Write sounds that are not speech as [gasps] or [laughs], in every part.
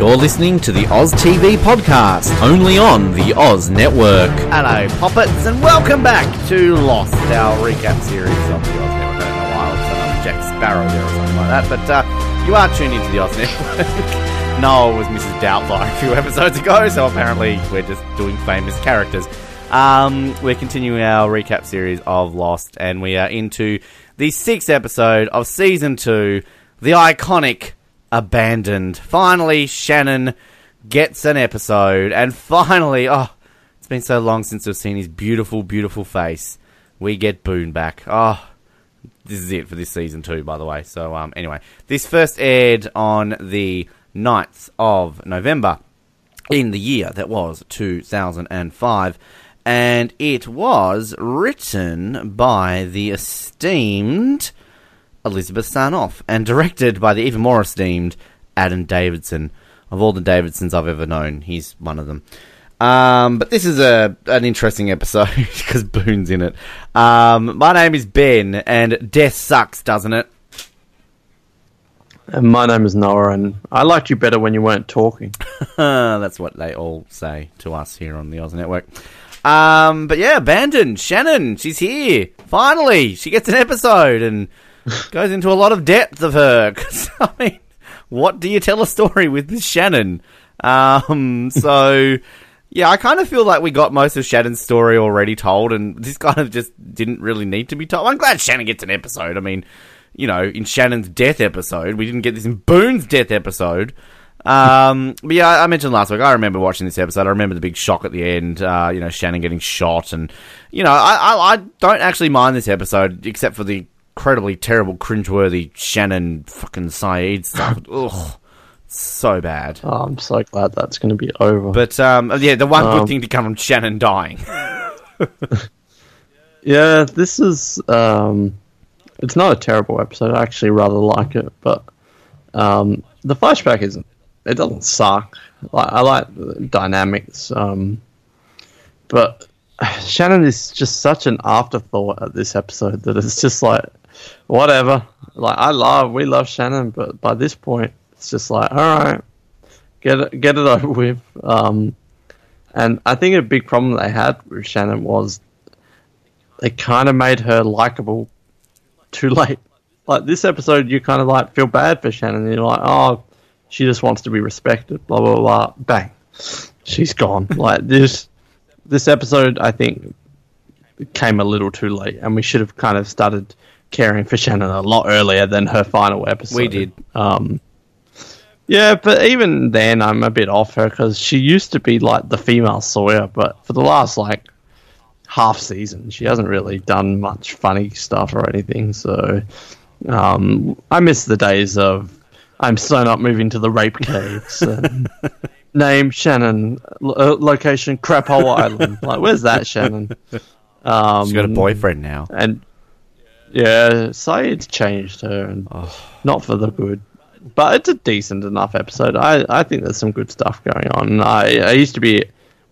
You're listening to the Oz TV podcast, only on the Oz Network. Hello, Poppets, and welcome back to Lost, our recap series of the Oz Network. I don't know why I was um, Jack Sparrow there or something like that, but uh, you are tuned into the Oz Network. [laughs] Noel was Mrs. Doubtfire a few episodes ago, so apparently we're just doing famous characters. Um, we're continuing our recap series of Lost, and we are into the sixth episode of season two, the iconic Abandoned. Finally, Shannon gets an episode, and finally, oh, it's been so long since we've seen his beautiful, beautiful face. We get Boone back. Oh, this is it for this season too, by the way. So, um, anyway, this first aired on the 9th of November in the year that was 2005 and it was written by the esteemed Elizabeth Sarnoff and directed by the even more esteemed Adam Davidson. Of all the Davidsons I've ever known, he's one of them. Um, but this is a an interesting episode [laughs] because Boone's in it. Um, my name is Ben, and death sucks, doesn't it? And my name is Noah, and I liked you better when you weren't talking. [laughs] That's what they all say to us here on the Oz Network. Um, but yeah, abandoned Shannon. She's here. Finally, she gets an episode and goes into a lot of depth of her. 'Cause, [laughs] I mean, what do you tell a story with this Shannon? Um, so [laughs] yeah, I kind of feel like we got most of Shannon's story already told, and this kind of just didn't really need to be told. I'm glad Shannon gets an episode. I mean, you know, in Shannon's death episode, we didn't get this in Boone's death episode. Um, [laughs] but yeah, I mentioned last week. I remember watching this episode. I remember the big shock at the end. Uh, you know, Shannon getting shot, and you know, I, I, I don't actually mind this episode except for the incredibly terrible, cringeworthy Shannon fucking Sayid stuff. [laughs] Ugh, so bad. Oh, I'm so glad that's going to be over. But um, yeah, the one good Um, thing to come from Shannon dying. [laughs] [laughs] yeah, this is um, it's not a terrible episode. I actually rather like it, but um, the flashback isn't. It doesn't suck. Like, I like the dynamics, um, but [sighs] Shannon is just such an afterthought at this episode that it's just like whatever. Like I love, we love Shannon, but by this point, it's just like all right, get it, get it [laughs] over with. Um, and I think a big problem they had with Shannon was they kind of made her likable too [laughs] late. Like this episode, you kind of like feel bad for Shannon. You're like, oh, she just wants to be respected. Blah blah blah. Bang, she's gone. [laughs] like this, this episode, I think, came a little too late, and we should have kind of started caring for Shannon a lot earlier than her final episode. We did. Um, yeah, but even then, I'm a bit off her because she used to be like the female Sawyer, but for the last like half season, she hasn't really done much funny stuff or anything. So um, I miss the days of I'm so not moving to the rape caves. And [laughs] name Shannon, uh, location Crap Hole Island. Like, where's that Shannon? Um, She's got a boyfriend now. and yeah, Sayid's changed her, and not for the good. But it's a decent enough episode. I, I think there's some good stuff going on. I, I used to be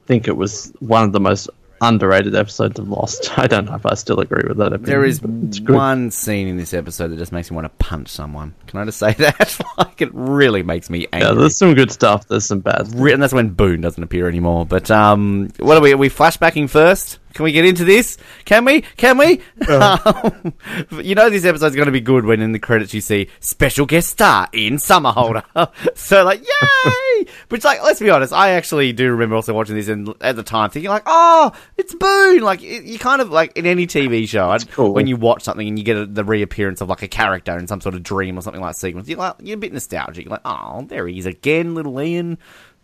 think it was one of the most underrated episodes of Lost. [laughs] I don't know if I still agree with that. Opinion, There is but it's good. one scene in this episode that just makes me want to punch someone. Can I just say [laughs] that? like, it really makes me angry. Yeah, there's some good stuff. There's some bad. Stuff. And that's when Boone doesn't appear anymore. But um, what are we? Are we flashbacking first? Can we get into this? Can we? Can we? [laughs] Um, you know this episode's going to be good when in the credits you see special guest star Ian Somerhalder. [laughs] so like, yay! [laughs] Which like, let's be honest, I actually do remember also watching this and at the time thinking like, oh, it's Boone. Like it, you kind of like in any TV show cool. when you watch something and you get a, the reappearance of like a character in some sort of dream or something like sequence, you're like you're a bit nostalgic. You're like, oh, there he is again, little Ian.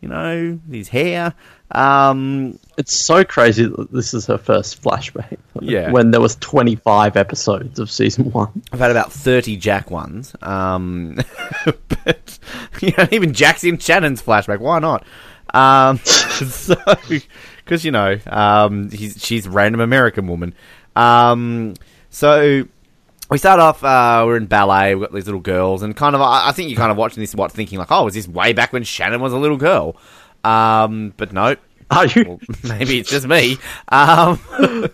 You know, his hair. Um, It's so crazy that this is her first flashback. Yeah. When there was 25 episodes of season one. I've had about thirty Jack ones. Um, [laughs] but you know, even Jack's in Shannon's flashback. Why not? Um, [laughs] so because you know, um, he's, she's random American woman. Um, so we start off. Uh, we're in ballet. We've got these little girls, and kind of. I, I think you're kind of watching this, what thinking like, oh, was this way back when Shannon was a little girl? Um, but no, Are you? well, [laughs] maybe it's just me. Um, [laughs]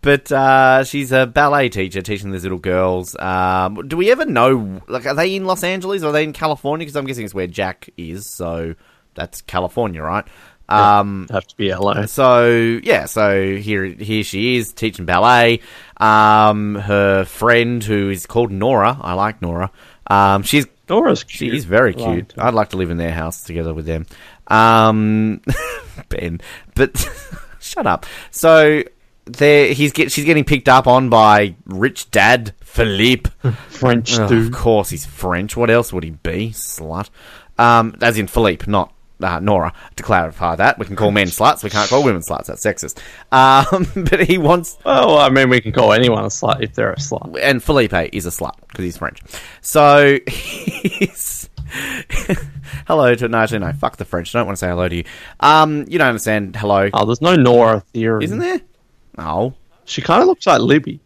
but uh, she's a ballet teacher teaching these little girls. Um, do we ever know? Like, are they in Los Angeles or are they in California? Because I'm guessing it's where Jack is. So that's California, right? Um, Have to be LA. so yeah, so here here she is teaching ballet. Um, her friend who is called Nora. I like Nora. Um, she's Nora's she is very cute. her. I'd like to live in their house together with them. Um, [laughs] Ben, but [laughs] shut up. So there, he's get she's getting picked up on by rich dad Philippe. [laughs] French Oh, of course, he's French. What else would he be? Slut. Um, as in Philippe, not uh, Nora. To clarify that, we can call men sluts. We can't call women sluts. That's sexist. Um, [laughs] but he wants, Oh, I mean, we can call anyone a slut if they're a slut. and Felipe is a slut because he's French. So [laughs] he's. [laughs] hello to no, actually no. Fuck the French. I don't want to say hello to you. Um, you don't understand. Hello, Oh, there's no Nora theory. isn't there? Oh, She kind of looks like Libby.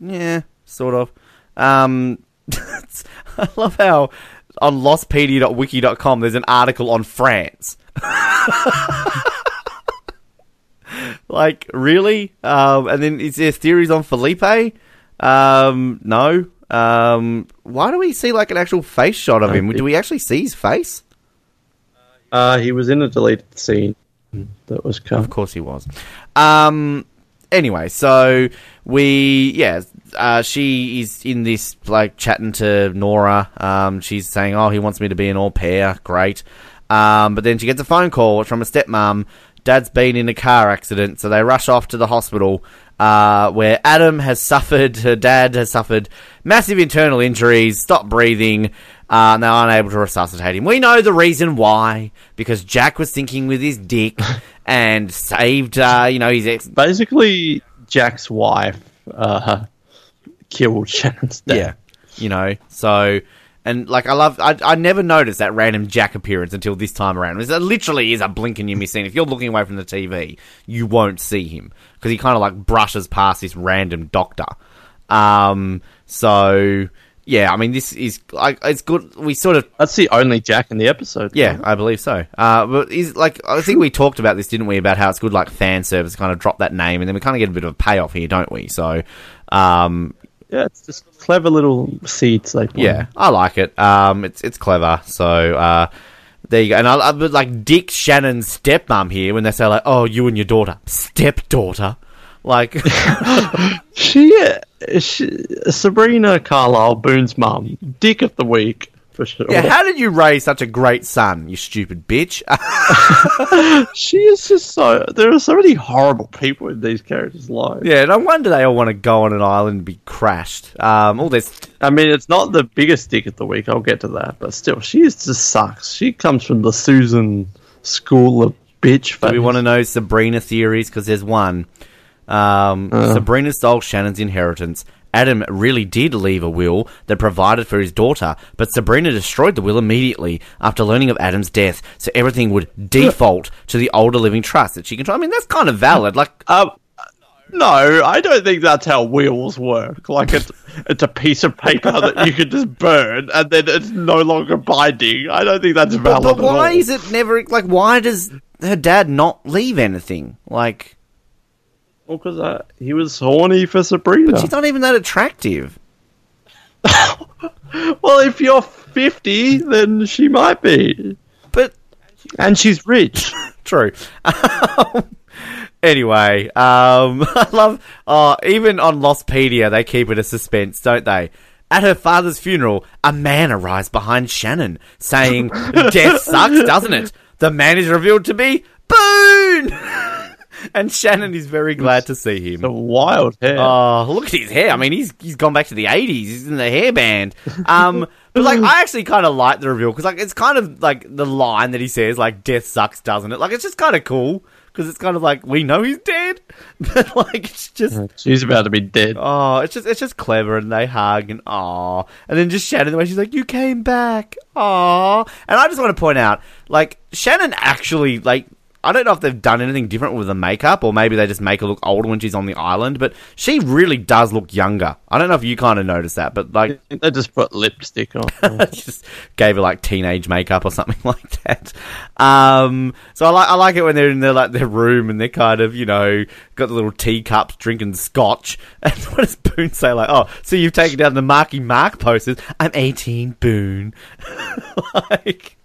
Yeah, sort of. Um, I love how on lostpedia.wiki.com there's an article on France. [laughs] like, really? Um, and then is there theories on Felipe? Um, no. Um, why do we see like an actual face shot of him? Do we actually see his face? Uh, he was in a deleted scene that was cut. Of course he was. Um. Anyway, so we yeah, uh, she is in this like chatting to Nora. Um, she's saying, "Oh, he wants me to be an au pair." Great. Um, but then she gets a phone call from a stepmom. Dad's been in a car accident, so they rush off to the hospital. Uh, where Adam has suffered, her dad has suffered massive internal injuries, stopped breathing, uh, and they're unable to resuscitate him. We know the reason why, because Jack was thinking with his dick [laughs] and saved, uh, you know, his ex. Basically, Jack's wife uh, killed [laughs] Shannon's dad. Yeah, you know, so. And like I love, I, I never noticed that random Jack appearance until this time around. It literally is a blink and you miss scene. If you're looking away from the TV, you won't see him because he kind of like brushes past this random doctor. Um, so yeah, I mean, this is like it's good. We sort of That's the only Jack in the episode. yeah, I believe so. Uh, but is like I think we talked about this, didn't we? About how it's good like fan service, kind of drop that name, and then we kind of get a bit of a payoff here, don't we? So, um, Yeah, it's just clever little seeds Like yeah, I like it. Um, it's it's clever. So, uh, there you go. And I, I like Dick Shannon's stepmom here when they say like, "Oh, you and your daughter, stepdaughter," like, [laughs] She, she Sabrina Carlyle, Boone's mum, dick of the week for sure. yeah, how did you raise such a great son, you stupid bitch? [laughs] [laughs] she is just so. There are so many horrible people in these characters' lives. yeah, no wonder they all want to go on an island and be crashed. Um, all this I mean, it's not the biggest dick of the week. I'll get to that, but still, she is just sucks. She comes from the Susan school of bitch. Do we want to know Sabrina theories? Because there's one. Um, Sabrina stole Shannon's inheritance. Adam really did leave a will that provided for his daughter, but Sabrina destroyed the will immediately after learning of Adam's death, so everything would default to the older living trust that she controlled. I mean, that's kind of valid. Like, Um, no, I don't think that's how wills work. Like it's [laughs] it's a piece of paper that you can just burn, and then it's no longer binding. I don't think that's but, valid. but why at all. is it never like? Why does her dad not leave anything? Like, Well, because uh, he was horny for Sabrina. she's not even that attractive. [laughs] well, if you're fifty, then she might be, But and she's rich. [laughs] True. Um, [laughs] anyway, um, I love. Oh, even on Lostpedia, they keep it a suspense, don't they? At her father's funeral, a man arrives behind Shannon, saying, "Death sucks, doesn't it?" The man is revealed to be Boone, [laughs] and Shannon is very glad to see him. the wild hair. Oh, look at his hair. I mean, he's he's gone back to the eighties. He's in the hairband. Um, [laughs] but like, I actually kind of like the reveal because like it's kind of like the line that he says, like "Death sucks, doesn't it?" Like it's just kind of cool because it's kind of like we know he's dead, [laughs] but like it's just. she's about to be dead. Oh, it's just it's just clever, and they hug and aw, and then just Shannon the way she's like, "You came back, aw," and I just want to point out, like Shannon actually like I don't know if they've done anything different with the makeup, or maybe they just make her look older when she's on the island, but she really does look younger. I don't know if you kind of noticed that, but like They just put lipstick on. [laughs] just gave her like teenage makeup or something [laughs] like that. Um, so I like I like it when they're in their like their room and they're kind of you know got the little teacups drinking scotch. [laughs] And what does Boone say? Like, oh, so you've taken down the Marky Mark posters? I'm 18, Boone. like.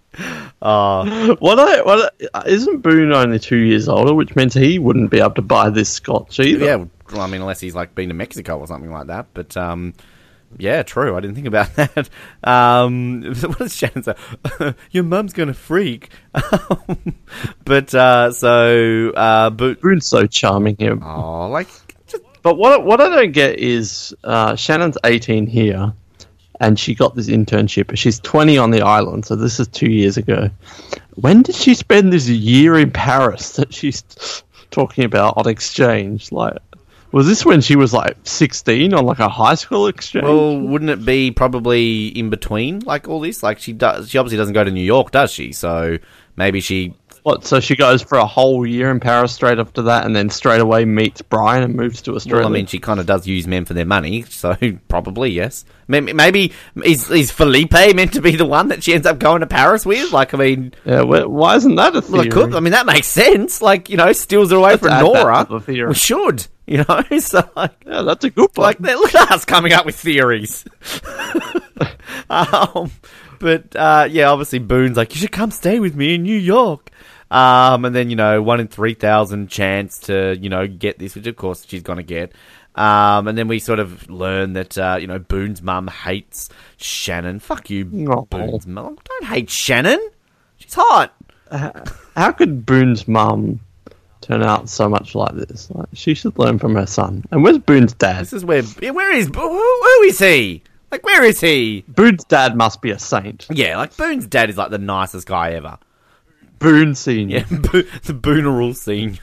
Oh, What I what I- isn't Boone only two years older, which means he wouldn't be able to buy this scotch either. yeah. Well, I mean, unless he's like been to Mexico or something like that. But um, yeah, true. I didn't think about [laughs] that. Um, [laughs] what does Shannon say? [laughs] Your mum's gonna freak. but uh, so uh, but Boone's so charming here. oh, like just But what what I don't get is uh, Shannon's eighteen here, and she got this internship. She's twenty on the island, so this is two years ago. When did she spend this year in Paris that she's talking about on exchange? Like, was this when she was like sixteen on like a high school exchange? Well, wouldn't it be probably in between, like all this? Like she does, she obviously doesn't go to New York, does she? So maybe she. What? So she goes for a whole year in Paris straight after that, and then straight away meets Brian and moves to Australia. Well, I mean, she kind of does use men for their money, so [laughs] probably yes. Maybe, maybe is is Felipe meant to be the one that she ends up going to Paris with? Like, I mean, yeah. wh- Why isn't that a well, theory? it could. I mean, that makes sense. Like, you know, steals her away Let's from Nora. We should, [laughs] you know. [laughs] So like, yeah, that's a good one. like look at us coming up with theories. um, but uh, yeah, obviously Boone's like, you should come stay with me in New York. Um, and then you know, one in three thousand chance to you know get this, which of course she's gonna get. Um, and then we sort of learn that uh, you know Boone's mum hates Shannon. Fuck you, Oh. Boone's mum. Don't hate Shannon. She's hot. How could Boone's mum turn out so much like this? Like, she should learn from her son. And where's Boone's dad? This is where where is who, who is he? Like where is he? Boone's dad must be a saint. Yeah, like Boone's dad is like the nicest guy ever. Boone Senior. Yeah, [laughs] Bo- the Booneral scene.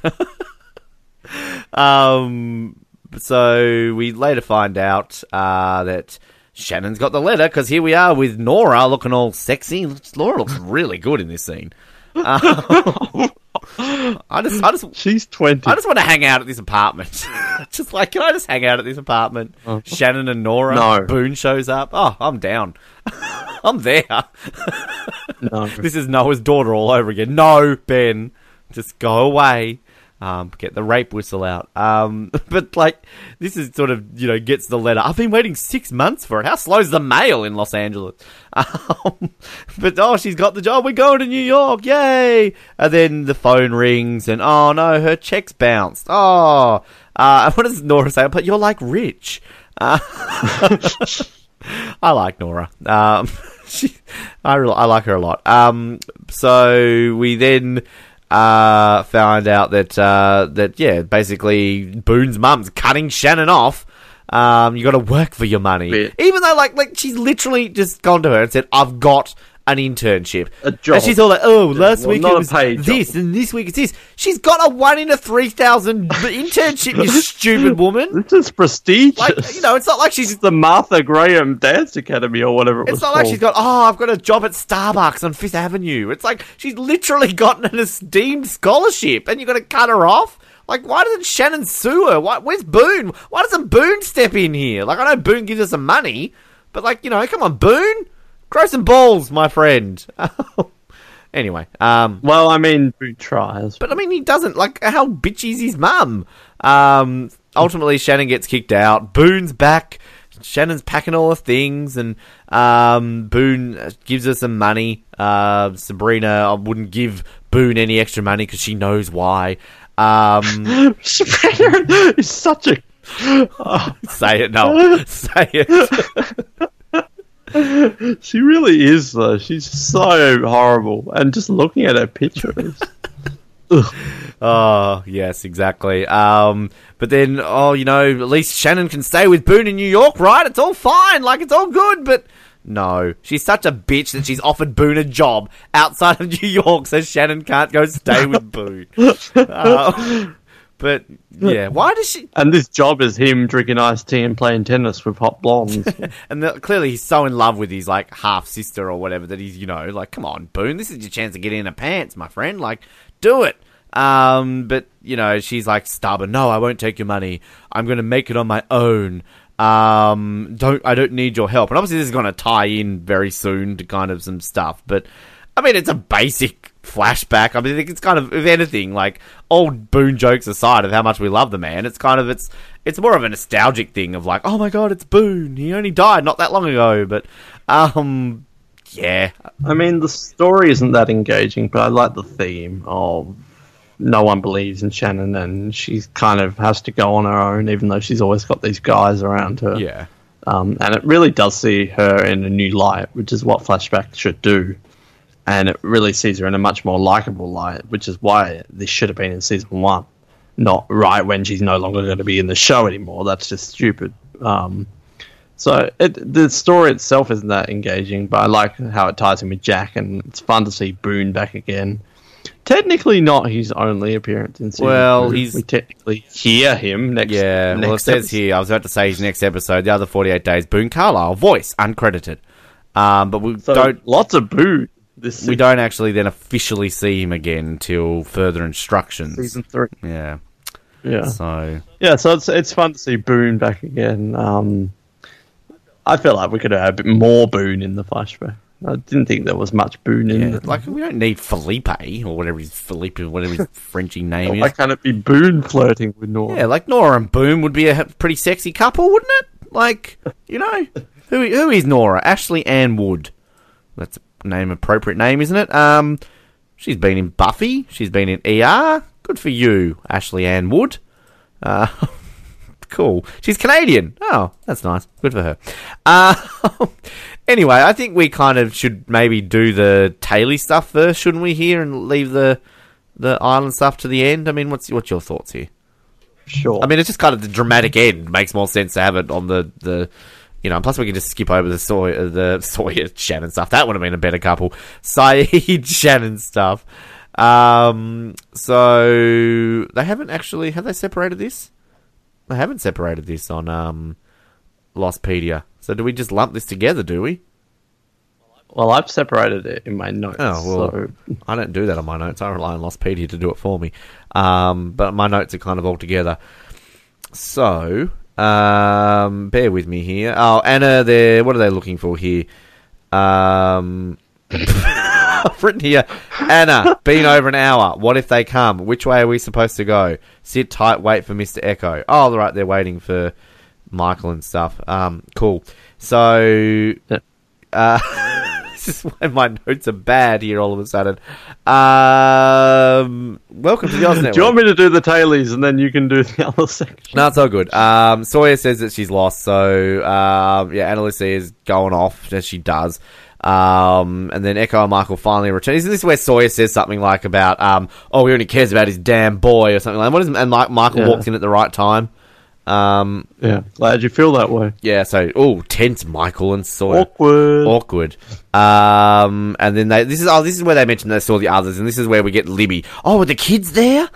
[laughs] um, so we later find out uh, that Shannon's got the letter because here we are with Nora looking all sexy. Laura looks really good in this scene. Uh, [laughs] I just, I just, She's twenty. I just want to hang out at this apartment. just like, can I just hang out at this apartment? Shannon and Nora. No. Boone shows up. Oh, I'm down. I'm there. [laughs] no. This is Noah's daughter all over again. No, Ben, just go away. Um, get the rape whistle out. Um, [laughs] but like, this is sort of you know gets the letter. I've been waiting six months for it. How slow's the mail in Los Angeles? [laughs] Um, but oh, she's got the job. We're going to New York, yay! And then the phone rings, and oh no, her check's bounced. Oh, uh, what does Nora say? But you're like rich. Uh, I like Nora. She, [laughs] I really, I like her a lot. Um, so we then uh, found out that uh, that yeah, basically Boone's mum's cutting Shannon off. Um, you got to work for your money, Bit. even though like like she's literally just gone to her and said, "I've got." An internship. A job. And she's all like, oh, last well, week it was paid job. this, and this week it's this. She's got a one in a 3,000 [laughs] internship, you stupid woman. This is prestigious. Like, you know, it's not like she's it's the Martha Graham Dance Academy or whatever it was It's not like she's got, oh, I've got a job at Starbucks on Fifth Avenue. It's like she's literally gotten an esteemed scholarship and you're going to cut her off? Like, why doesn't Shannon sue her? Why, where's Boone? Why doesn't Boone step in here? Like, I know Boone gives her some money, but, like, you know, come on, Boone? Grow some balls, my friend. [laughs] anyway, um, Well, I mean, Boone tries. but I mean, he doesn't. Like, how bitchy is his mum? Um, ultimately, Shannon gets kicked out. Boone's back. Shannon's packing all the things, and um, Boone gives her some money. Uh, Sabrina wouldn't give Boone any extra money because she knows why. Um, [laughs] Sabrina is such a. [laughs] say it, no, say it. [laughs] She really is, though. She's so horrible. And just looking at her pictures. [laughs] Oh, yes, exactly. Um, but then, oh, you know, at least Shannon can stay with Boone in New York, right? It's all fine, like it's all good, but no. She's such a bitch that she's offered Boone a job outside of [laughs] New York so Shannon can't go stay with Boone. Uh, but, yeah, why does she... and this job is him drinking iced tea and playing tennis with hot blondes. [laughs] And the, clearly he's so in love with his, like, half-sister or whatever that he's, you know, like, come on, Boone, this is your chance to get in her pants, my friend. Like, do it. Um, but, you know, she's, like, stubborn. No, I won't take your money. I'm going to make it on my own. Um, don't, I don't need your help. And obviously this is going to tie in very soon to kind of some stuff. But, I mean, it's a basic flashback. I mean, it's kind of, if anything, like, old Boone jokes aside of how much we love the man, it's kind of, it's, it's more of a nostalgic thing of like, oh my god, it's Boone. He only died not that long ago. But, um, yeah, I mean, the story isn't that engaging, but I like the theme of no one believes in Shannon, and she kind of has to go on her own, even though she's always got these guys around her. yeah, Um, and it really does see her in a new light, which is what flashback should do. And it really sees her in a much more likable light, which is why this should have been in season one, not right when she's no longer going to be in the show anymore. That's just stupid. Um, so it, the story itself isn't that engaging, but I like how it ties in with Jack, and it's fun to see Boone back again. Technically, not his only appearance in season Well, two. he's- we technically hear him next. yeah. next Well, it says episode. here. I was about to say his next episode, the other forty-eight days. Boone Carlyle, voice uncredited. Um, but we So don't lots of Boone. This we don't actually then officially see him again until further instructions. season three. Yeah. Yeah, So yeah. So it's it's fun to see Boone back again. Um, I feel like we could have had a bit more Boone in the flashback. I didn't think there was much Boone in. yeah, it. like we don't need Felipe or whatever his Felipe, whatever his [laughs] Frenchy name why is. Why can't it be Boone flirting with Nora? Yeah, like Nora and Boone would be a pretty sexy couple, wouldn't it? Like, you know, who who is Nora? Ashley Ann Wood. That's a name appropriate name, isn't it? Um, she's been in Buffy. She's been in ER. Good for you, Ashley Ann Wood. Uh, [laughs] cool. She's Canadian. Oh, that's nice. Good for her. Uh, [laughs] anyway, I think we kind of should maybe do the Taylor stuff first, shouldn't we? Here and leave the the island stuff to the end. I mean, what's what's your thoughts here? Sure. I mean, it's just kind of the dramatic end makes more sense to have it on the the. You know, and plus we can just skip over the Sawyer, the Sawyer Shannon stuff. That would have been a better couple. [laughs] Sayid Shannon stuff. Um, so they haven't actually have they separated this? They haven't separated this on um, Lostpedia. So do we just lump this together? Do we? well, I've separated it in my notes. Oh well, so I don't do that on my notes. I rely on Lostpedia to do it for me. Um, but my notes are kind of all together. So, um, bear with me here. Oh, Ana, there. what are they looking for here? Um, [laughs] I've written here, Ana, been over an hour. What if they come? Which way are we supposed to go? Sit tight, wait for Mister Eko. Oh, right, they're waiting for Michael and stuff. Um, cool. So, uh, [laughs] this [laughs] is why my notes are bad here all of a sudden. Um, welcome to the Oz [laughs] do you want me to do the tailies and then you can do the [laughs] other section? No, it's all good. Um, Sawyer says that she's lost, so um, yeah, Ana Lucia is going off as she does. Um, and then Eko and Michael finally return. Isn't this where Sawyer says something like about, um, "Oh, he only cares about his damn boy" or something like? What is? And Mi- Michael Yeah. walks in at the right time. Um, Yeah, glad you feel that way. yeah. So, oh, tense Michael and Sawyer Awkward. awkward. Um, and then they this is oh this is where they mentioned they saw the others, and this is where we get Libby. Oh, are the kids there?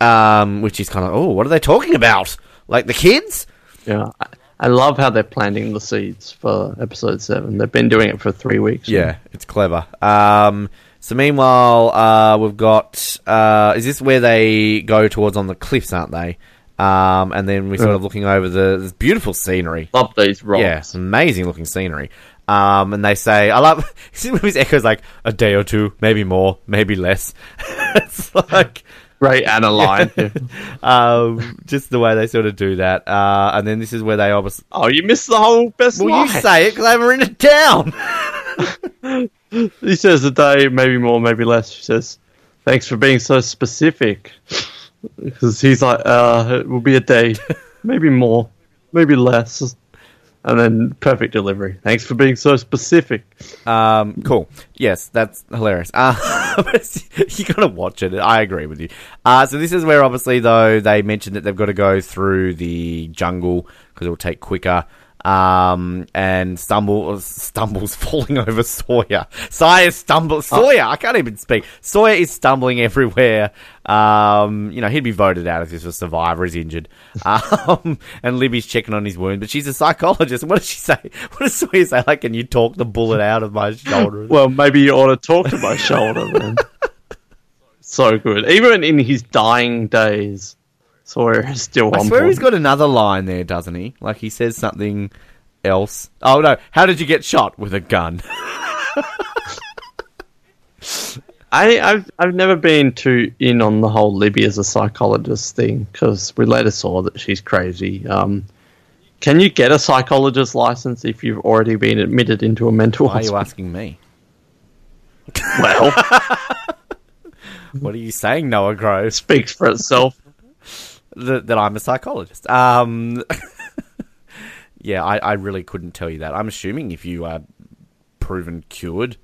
Um, which is kind of oh, what are they talking about? Like the kids? Yeah, I, I love how they're planting the seeds for episode seven. They've been doing it for three weeks. Yeah, it's clever. Um, so meanwhile, uh, we've got uh, is this where they go towards on the cliffs, aren't they? Um, and then we're sort of looking over the this beautiful scenery. love these rocks. Yeah, it's amazing looking scenery. Um, and they say, I love, [laughs] his echoes like a day or two, maybe more, maybe less. [laughs] it's like, Great Ana line. [laughs] Um, just the way they sort of do that. Uh, and then this is where they obviously, Oh, you missed the whole best well, line. you say it because I haven't written it down. He says a day, maybe more, maybe less. She says, "Thanks for being so specific." Because he's like, uh, "It will be a day, [laughs] maybe more, maybe less," and then perfect delivery. Thanks for being so specific. Um, cool. Yes, that's hilarious. Uh, [laughs] you gotta watch it. I agree with you. Uh, so this is where obviously though they mentioned that they've got to go through the jungle because it will take quicker. Um, and stumble stumbles [laughs] falling over Sawyer. Sawyer stumbles. Sawyer, I can't even speak. Sawyer is stumbling everywhere. Um, you know he'd be voted out if this was Survivor. Is injured. [laughs] Um, and Libby's checking on his wound, but she's a psychologist. What does she say? [laughs] What does Sawyer say? Like, can you talk the bullet out of my shoulder? Well, maybe you ought to talk to my shoulder, man. So good. Even in his dying days, Sawyer is still I on swear board. he's got another line there, doesn't he? Like he says something else. Oh no! How did you get shot with a gun? [laughs] I, I've I've never been too in on the whole Libby as a psychologist thing because we later saw that she's crazy. Um, can you get a psychologist license if you've already been admitted into a mental Why are you asking me? Well, [laughs] What are you saying, Noah Groves? speaks for itself. That, that I'm a psychologist. Um, [laughs] yeah, I, I really couldn't tell you that. I'm assuming if you are proven cured,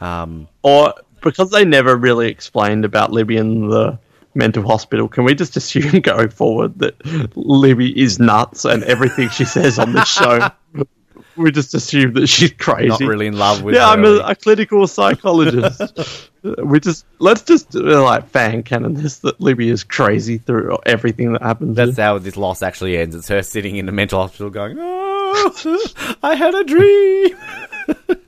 um, Or because they never really explained about Libby in the mental hospital, can we just assume [laughs] going forward that Libby is nuts and everything she says on this show? [laughs] We just assume that she's crazy. not really in love with. yeah, I'm a, a clinical psychologist. [laughs] we just let's just uh, like fan canon this that Libby is crazy through everything that happens. That's how this loss actually ends. It's her sitting in the mental hospital going, "Oh, [laughs] I had a dream." [laughs]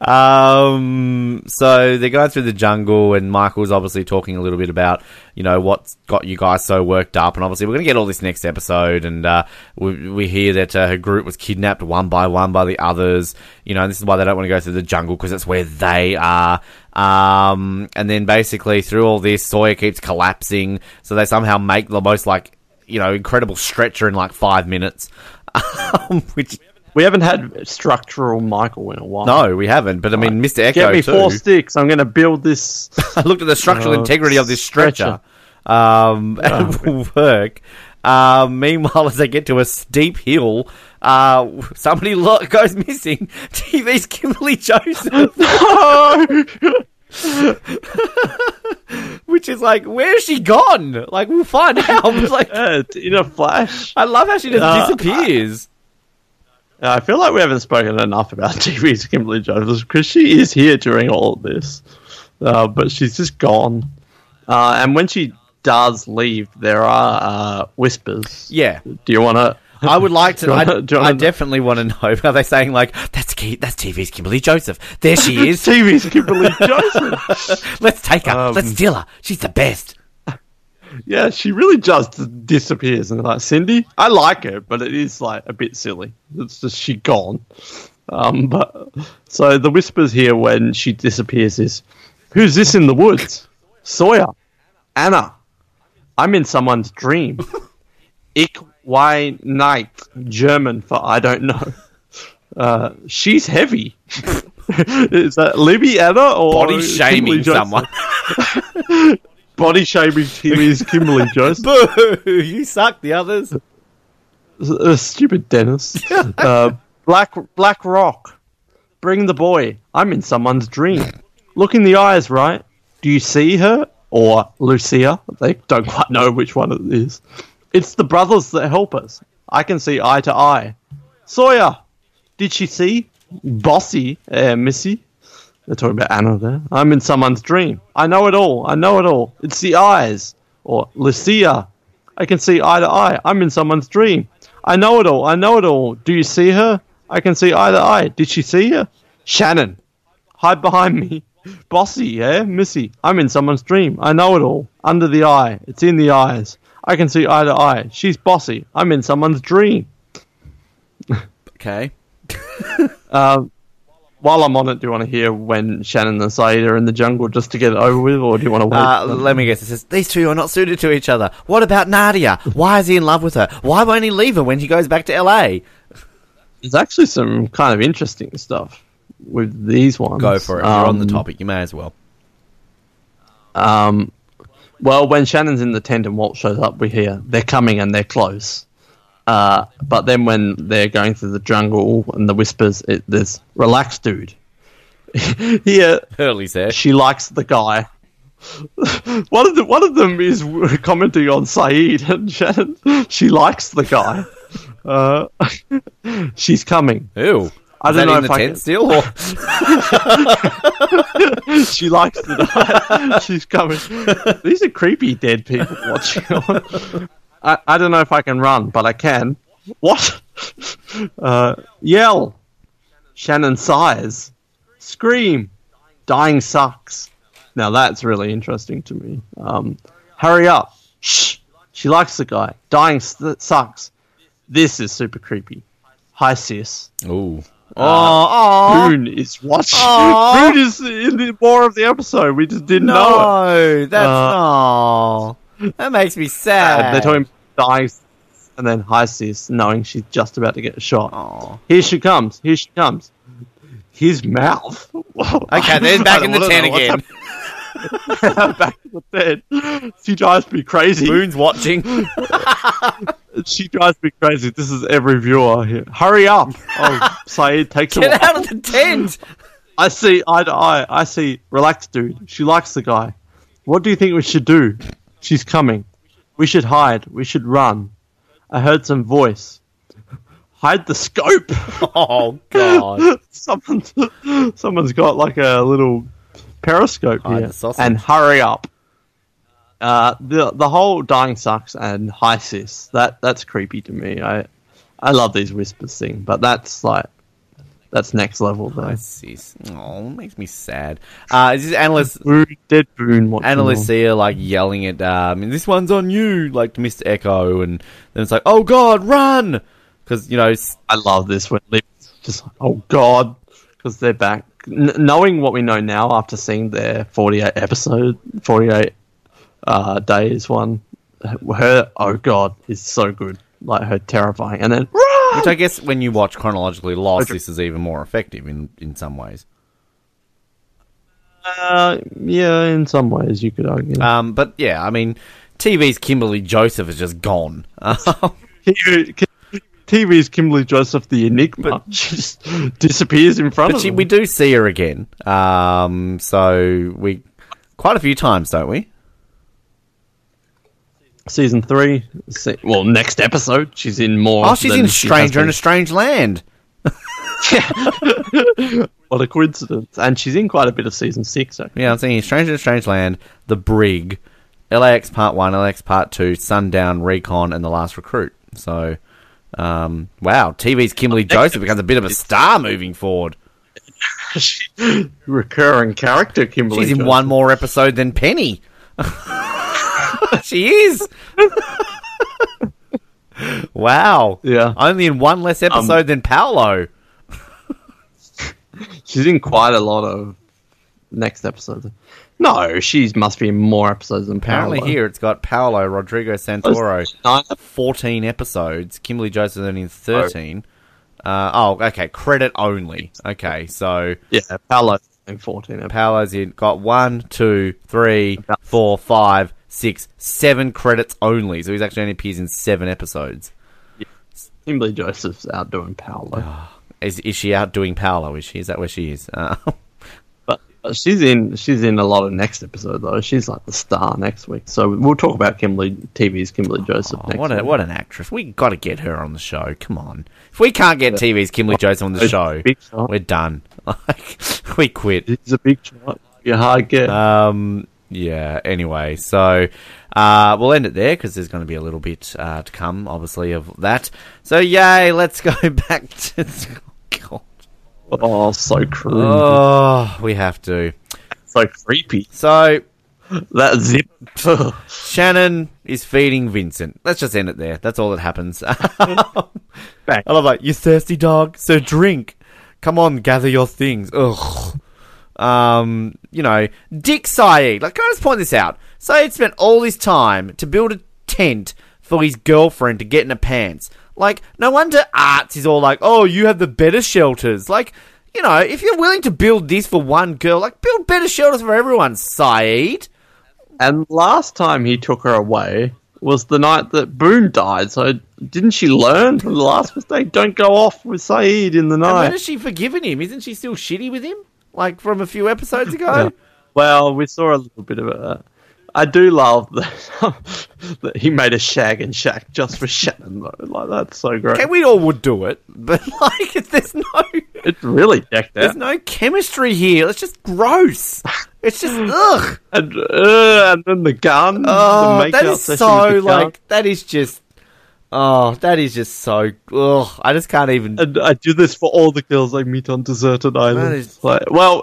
um, so they're going through the jungle, and Michael's obviously talking a little bit about, you know, what's got you guys so worked up. And obviously, we're going to get all this next episode, and uh, we, we hear that uh, her group was kidnapped one by one by the others. You know, and this is why they don't want to go through the jungle because it's where they are. Um, and then basically through all this, Sawyer keeps collapsing, so they somehow make the most like you know incredible stretcher in like five minutes. [laughs] Um, which we haven't had structural Michael in a while. no, we haven't. But I mean, Mr. Eko Get me too. four sticks. I'm going to build this. [laughs] I looked at the structural Uh, integrity of this stretcher, stretcher. um, and [laughs] it will work. Um, meanwhile, as they get to a steep hill, uh, somebody lo- [laughs] goes missing. TV's Kimberly Joseph, no! which is like, where's she gone? Like, we'll find out. Like, Yeah, in a flash. I love how she just Uh, disappears. Uh, I feel like we haven't spoken enough about [laughs] TV's Kimberly Jones because she is here during all of this, uh, but she's just gone. Uh, and when she does leave, there are uh, whispers. yeah. Do you want to? I would like [laughs] to. I, wanna- I definitely want to know. [laughs] Are they saying like that's Ki- that's TV's Kimberly Joseph? There she is. TV's Kimberly Joseph. Let's take her. Um, Let's steal her. She's the best. Yeah, she really just disappears and like Cindy. I like her, but it is like a bit silly. It's just she gone. Um, but so the whispers here when she disappears is, "Who's this in the woods? Sawyer, Ana. I'm in someone's dream. [laughs] Ich wei night German for I don't know. Uh, she's heavy. [laughs] is that Libby Ana or Body shaming someone. [laughs] Body shaming is Kimberly [laughs] Joseph. Boo! You suck. The others. Uh, stupid Dennis. [laughs] uh, Black Black Rock. Bring the boy. I'm in someone's dream. Look in the eyes, right? Do you see her or Lucia? They don't quite know which one it is. It's the brothers that help us. I can see eye to eye. Sawyer, did she see? Bossy, uh, Missy. They're talking about Ana there. I'm in someone's dream. I know it all. I know it all. It's the eyes. Or Lucia. I can see eye to eye. I'm in someone's dream. I know it all. I know it all. Do you see her? I can see eye to eye. Did she see her? Shannon. Hide behind me. [laughs] Bossy, yeah? Missy. I'm in someone's dream. I know it all. Under the eye. It's in the eyes. I can see eye to eye. She's bossy. I'm in someone's dream. Okay. [laughs] Um, while I'm on it, do you want to hear when Shannon and Sayid are in the jungle just to get it over with, or do you want to wait? Uh, let me guess. It says these two are not suited to each other. What about Nadia? Why is he in love with her? Why won't he leave her when she goes back to LA? There's actually some kind of interesting stuff with these ones. Go for it. You're on the Um, topic. You may as well. Um, well, when Shannon's in the tent and Walt shows up, we hear they're coming and they're close. Uh, but then when they're going through the jungle and the whispers, it, there's relax, dude. [laughs] Here, Hurley said. she likes the guy. [laughs] one of the, one of them is [laughs] commenting on Sayid and Shannon. She likes the guy. Uh, she's coming. Ew. I don't know in if the I tent can- still? Or? she likes the guy. She's coming. These are creepy dead people watching on. I, I don't know if I can run, but I can. What? [laughs] Uh, yell. Shannon sighs. Scream. Dying sucks. Now that's really interesting to me. Um, hurry up. Shh. She likes the guy. Dying s- sucks. This is super creepy. Hi, sis. Ooh. Uh, oh, Boone is watching. Boone is in the more of the episode. We just didn't know it. no, that's Uh, no. That makes me sad. And they're talking dying, and then hi sis, knowing she's just about to get shot. Aw. Here she comes. Here she comes. his mouth. [laughs] Okay, then [laughs] back in the ten again. back in the ten. She drives me crazy. Moon's watching. [laughs] She drives me crazy. This is every viewer here. Hurry up! Oh, Sayid takes a Get while. out of the tent. I see eye to eye. I see. Relax, dude. She likes the guy. What do you think we should do? She's coming. We should hide. We should run. I heard some voice. Hide the scope. [laughs] Oh god. [laughs] someone's someone's got like a little periscope Hide here. the sausage. And hurry up. Uh, the the whole dying sucks and hi sis that that's creepy to me. I I love these whispers thing, but that's like that's next level though. Sis. Oh, makes me sad. Uh, is this analyst dead Boone. watching analysts like yelling at um and this one's on you like to Mr. Eko and then it's like oh god run because you know I love this when Liv's just like, oh god, because they're back. N- knowing what we know now after seeing their 48 episode, 48 uh, days one, her oh god is so good. Like her terrifying, and then which I guess when you watch chronologically Lost this is even more effective in in some ways uh, yeah, in some ways you could argue. um but yeah I mean TV's Kimberly Joseph is just gone [laughs] TV's Kimberly Joseph the Enigma. [laughs] just disappears in front but of she, them. we do see her again um so we quite a few times don't we Season three, se- well, next episode she's in more. oh she's in she Stranger in a Strange Land [laughs] [laughs] What a coincidence! And she's in quite a bit of season six. Actually. Yeah, I'm thinking Stranger in a Strange Land, The Brig, LAX Part 1, LAX Part 2, Sundown, Recon, and The Last Recruit. So, um, wow, TV's Kimberly Joseph becomes a bit of a star moving forward. [laughs] Recurring character Kimberly. She's in Joseph. one more episode than Penny. [laughs] she is. wow. Yeah. Only in one less episode than Paulo. She's in quite a lot of next episode. No, she must be in more episodes than Apparently, here it's got Paulo Rodrigo Santoro. Nine 14 episodes. Kimberly Joseph only in 13. Uh, oh, okay. Credit only. Okay, so Yeah, Paulo in fourteen. episodes. Paulo's in got one, two, three, four, five, six, seven credits only. So he's actually only appears in seven episodes. Kimberly Joseph's outdoing Paulo, Is is she outdoing Paulo? Is she? Is that where she is? Uh, [laughs] but uh, she's in. She's in a lot of next episode though. She's like the star next week. So we'll talk about Kimberly TV's Kimberly Joseph next. Oh, what a week. what an actress! We got to get her on the show. Come on. If we can't get TV's Kimberly Joseph on the show, we're done. [laughs] Like we quit. He's a big shot. A hard get. Um, yeah. Anyway, so uh, we'll end it there because there's going to be a little bit uh, to come, obviously, of that. So yay! Let's [laughs] go back to. God. oh, so creepy. Oh, we have to. so creepy. So That zip. [laughs] Shannon is feeding Vincent. Let's just end it there. That's all that happens. [laughs] Back. I love like you thirsty dog, so drink. Come on, gather your things. Ugh. Um, you know, Dick Sayid. Like, can I just point this out? Sayid spent all this time to build a tent for his girlfriend to get in her pants. Like, no wonder Arts is all like, "Oh, you have the better shelters." Like, you know, if you're willing to build this for one girl, like, build better shelters for everyone, Sayid. And last time he took her away was the night that Boone died. So didn't she learn from the last mistake? Don't go off with Sayid in the night. And when has she forgiven him? Isn't she still shitty with him? Like from a few episodes ago? Yeah. Well, we saw a little bit of it. I do love [laughs] that, that he made a shag and shack just for Shannon though. Like that's so great. Okay, we all would do it, but [laughs] like, there's no, It's really decked out. there's no chemistry here. It's just gross. It's just ugh. And, uh, and then the gun. Oh, the that is so gun. like that is just. Oh, that is just so. Ugh, I just can't even. And I do this for all the girls I meet on deserted islands. is- Like, well,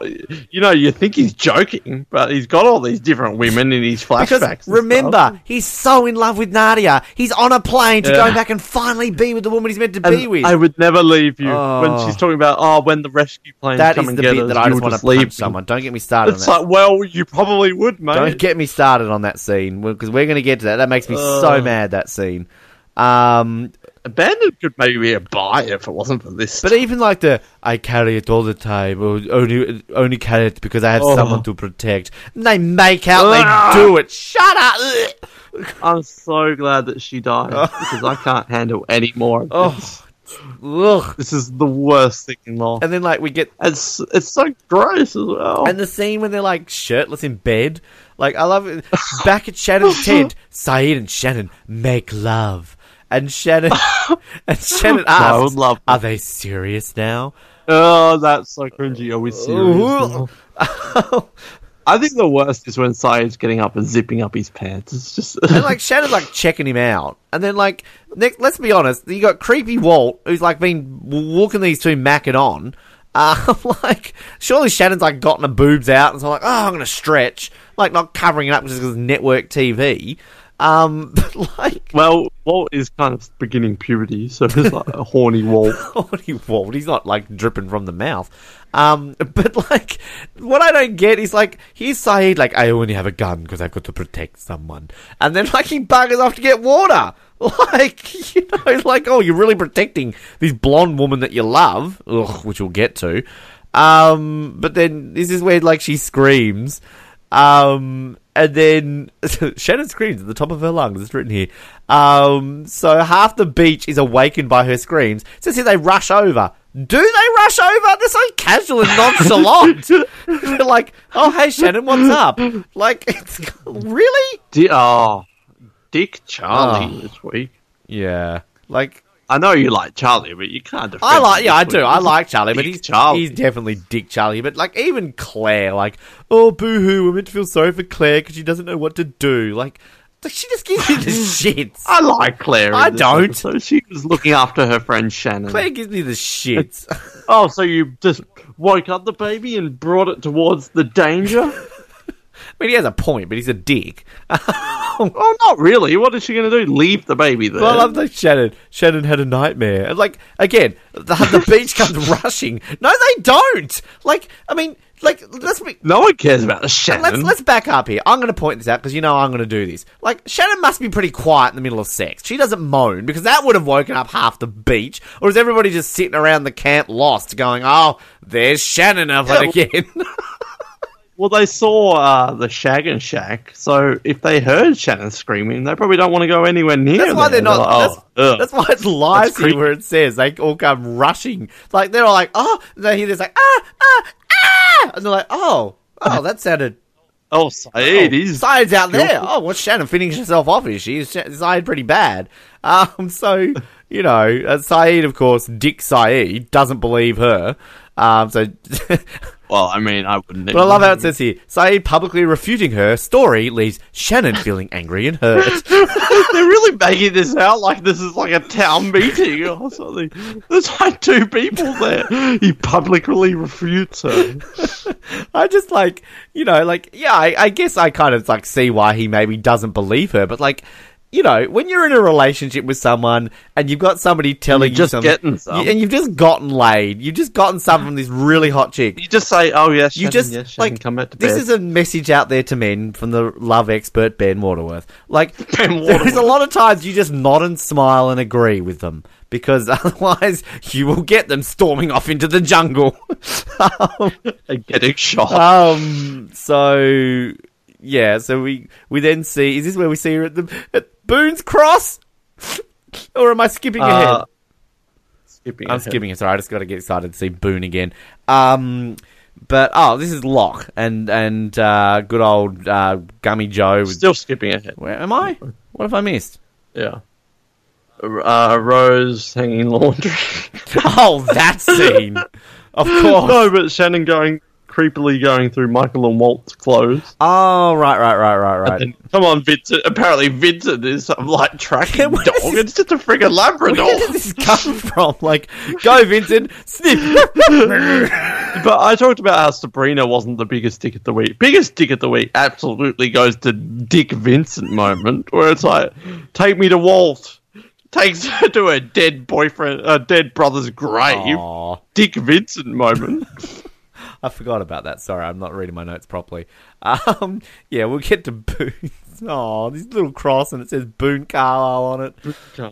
you know, you think he's joking, but he's got all these different women in his flashbacks. Remember, he's so in love with Nadia. He's on a plane to Yeah. go back and finally be with the woman he's meant to And be with. I would never leave you. Oh. When she's talking about, oh, when the rescue planes that come is and the get bit us, that I just want to leave punch someone. Don't get me started It's on that. like, well, you probably would, mate. Don't get me started on that scene because we're going to get to that. That makes me so mad. That scene. Um, Abandoned could maybe be a buy if it wasn't for this. But even like the I carry it all the time, or only only carry it because I have Oh. someone to protect. And they make out Ah. they do it. Shut up. [laughs] I'm so glad that she died because I can't handle any more. Of Oh. this. Ugh. This is the worst thing in life. And then like we get It's it's so gross as well. and the scene when they're like shirtless in bed. Like I love it. Back at Shannon's [laughs] tent, Sayid and Shannon make love. And Shannon [laughs] and Shannon I would asks, love "Are they serious now?" oh, that's so cringy. Are we serious? now? [laughs] I think the worst is when Sayid's getting up and zipping up his pants. It's just And like Shannon's like checking him out, and then like next, let's be honest, you got creepy Walt who's like been walking these two macking on. Uh, [laughs] like surely Shannon's like gotten her boobs out, and so like, oh, I'm gonna stretch, like not covering it up just because it's network TV. Um, but like well, Walt is kind of beginning puberty, so he's like a horny Walt. [laughs] horny Walt, he's not like dripping from the mouth. Um, but like, what I don't get is like, here's Sayid, like, I only have a gun because I've got to protect someone. And then like he buggers off to get water. [laughs] Like, you know, like, oh, you're really protecting this blonde woman that you love, ugh, which we'll get to. Um, but then this is where like she screams. Um, and then [laughs] Shannon screams at the top of her lungs. It's written here. Um, so half the beach is awakened by her screams. It says here they rush over. Do they rush over? They're so casual and nonchalant. They're [laughs] [laughs] like, "Oh, hey Shannon, what's up?" Like, it's really, Di- oh, Dick Charlie Oh. this week. yeah. Like, I know you like Charlie, but you can't defend I like, yeah, I do. I like Charlie, but he's Charlie. he's definitely Dick Charlie. But like, even Claire, like, oh, boo hoo, we're meant to feel sorry for Claire because she doesn't know what to do. Like, like, she just gives me the [laughs] shits. I like Claire. I don't. So She was looking after her friend Shannon. Claire gives me the shits. [laughs] Oh, so you just woke up the baby and brought it towards the danger? [laughs] I mean, he has a point, but he's a dick. [laughs] oh, not really. What is she going to do? Leave the baby there? Well, I love that Shannon. Shannon had a nightmare. And, like, again, the, the [laughs] beach comes rushing. No, they don't. Like, I mean, like, let's be. no one cares about the Shannon. Let's let's back up here. I'm going to point this out because you know I'm going to do this. Like Shannon must be pretty quiet in the middle of sex. She doesn't moan because that would have woken up half the beach. Or is everybody just sitting around the camp lost, going, "Oh, there's Shannon of it again." [laughs] Well, they saw uh, the Shag and Shack, so if they heard Shannon screaming, they probably don't want to go anywhere near. That's why there. they're not. like, that's, oh, ugh. that's why it's lies That's here where it says they all come rushing. Like they're all like, "Oh," and they hear this like, "Ah, ah, ah," and they're like, "Oh, oh, that sounded." [laughs] Oh, Sayid, he's Sayid's out there. Oh, what's Shannon finishing herself off? Is she? Is Sayid pretty bad? Um, so you know, uh, Sayid, of course, Dick Sayid doesn't believe her. Um, so, [laughs] Well, I mean, I wouldn't. But I love how it says here: Sayid publicly refuting her story leaves Shannon feeling angry and hurt. [laughs] They're really making this out like this is like a town meeting or something. There's like two people there. He publicly refutes her. [laughs] I just like, you know, like, yeah, I, I guess I kind of like see why he maybe doesn't believe her, but like, you know, when you're in a relationship with someone and you've got somebody telling you just something, getting some. and you've just gotten laid, you've just gotten some from this really hot chick. You just say, "Oh yes, You Shannon, just yes, Shannon, like come back to this bed." is a message out there to men from the love expert Ben Waterworth. Like [laughs] Ben Waterworth. there's a lot of times you just nod and smile and agree with them because [laughs] otherwise you will get them storming off into the jungle. um, [laughs] and getting shot. um, so yeah, so we we then see is this where we see her at the at Boone's Cross, [laughs] or am I skipping Uh, ahead? skipping. I'm ahead. skipping it. Sorry, I just got to get excited to see Boone again. Um, but oh, this is Locke and and uh, good old uh, Gummy Joe. With, Still skipping ahead. where am I? What have I missed? Yeah. Uh, Rose hanging laundry. [laughs] Oh, that scene. [laughs] Of course. no, but Shannon going creepily going through Michael and Walt's clothes. Oh, right, right, right, right, right. And come on, Vincent. Apparently, Vincent is some like tracking [laughs] dog. this- It's just a friggin' Labrador. Where did this come [laughs] from? Like, go, Vincent. Sniff. [laughs] But I talked about how Sabrina wasn't the biggest dick of the week. Biggest dick of the week absolutely goes to Dick Vincent moment, where it's like, take me to Walt. Takes her to a dead boyfriend, a dead brother's grave. Aw. Dick Vincent moment. I forgot about that. Sorry, I'm not reading my notes properly. [laughs] Um, yeah, we'll get to Boone's. [laughs] Oh, this little cross and it says Boone Carlyle on it.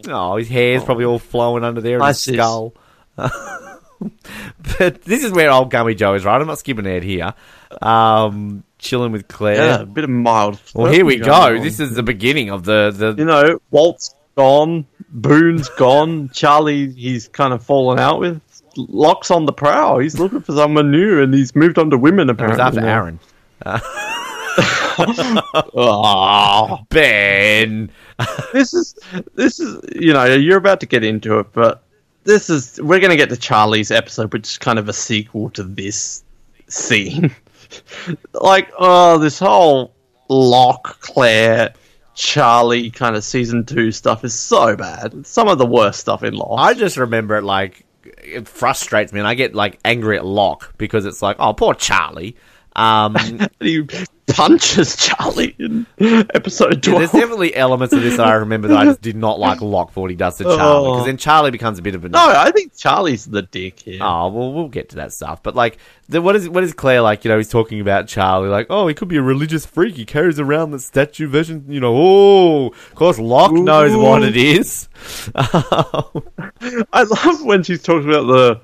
Oh, his hair's probably all flowing under there in his skull. [laughs] but this is where old Gummy Joe is, right? I'm not skipping ahead here. Um, chilling with Claire. Yeah, a bit of mild. Well, here we go. on. This is the beginning of the the. you know, Walt's gone, Boone's gone, Charlie he's kind of fallen out with. Locke's on the prowl. He's looking for someone new, and he's moved on to women apparently. after now. Aaron. Oh, [laughs] Ben. this is this is you know you're about to get into it, but this is we're going to get to Charlie's episode, which is kind of a sequel to this scene. [laughs] like, oh, this whole Locke, Claire, Charlie kind of season two stuff is so bad. It's some of the worst stuff in Lost. I just remember it like it frustrates me, and I get like angry at Locke because it's like, oh, poor Charlie. Um, [laughs] he punches Charlie in episode Yeah, there's definitely elements of this that I remember that I just did not like Locke for what he does to Charlie. Because Oh. then Charlie becomes a bit of a no, I think Charlie's the dick here. Oh well, we'll get to that stuff. But like, the, what is what is Claire like? You know, he's talking about Charlie, like, oh, he could be a religious freak. He carries around the statue version. You know, oh, of course, Locke knows what it is. [laughs] I love when she's talking about the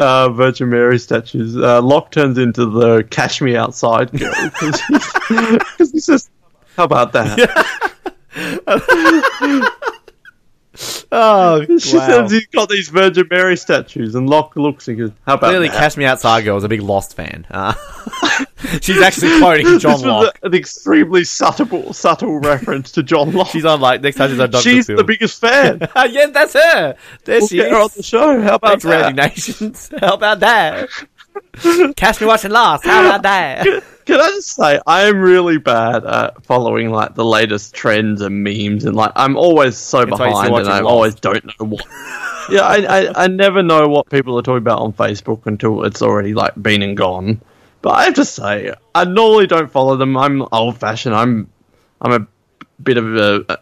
uh, Virgin Mary statues. Uh, Locke turns into the "Cash Me Outside" girl because he says, "How about that?" [laughs] oh, She says he's got these Virgin Mary statues, and Locke looks and goes, "How about Clearly, that?" Cash Me Outside Girl is a big Lost fan. Uh, [laughs] [laughs] she's actually quoting John Locke. a- an extremely subtle, subtle reference to John Locke. She's on like next time she's on Doctor She's Phil. the biggest fan. [laughs] yeah, that's her. There We'll she get her on the is. show. How about Thanks, that? Nations. [laughs] How about that? Catch me watching Lost. How about that? Can I just say I am really bad at following like the latest trends and memes and like I'm always so That's why you're still behind and watching I Lost. always don't know what. yeah, I, I I never know what people are talking about on Facebook until it's already like been and gone. But I have to say I normally don't follow them. I'm old fashioned. I'm I'm a bit of a, a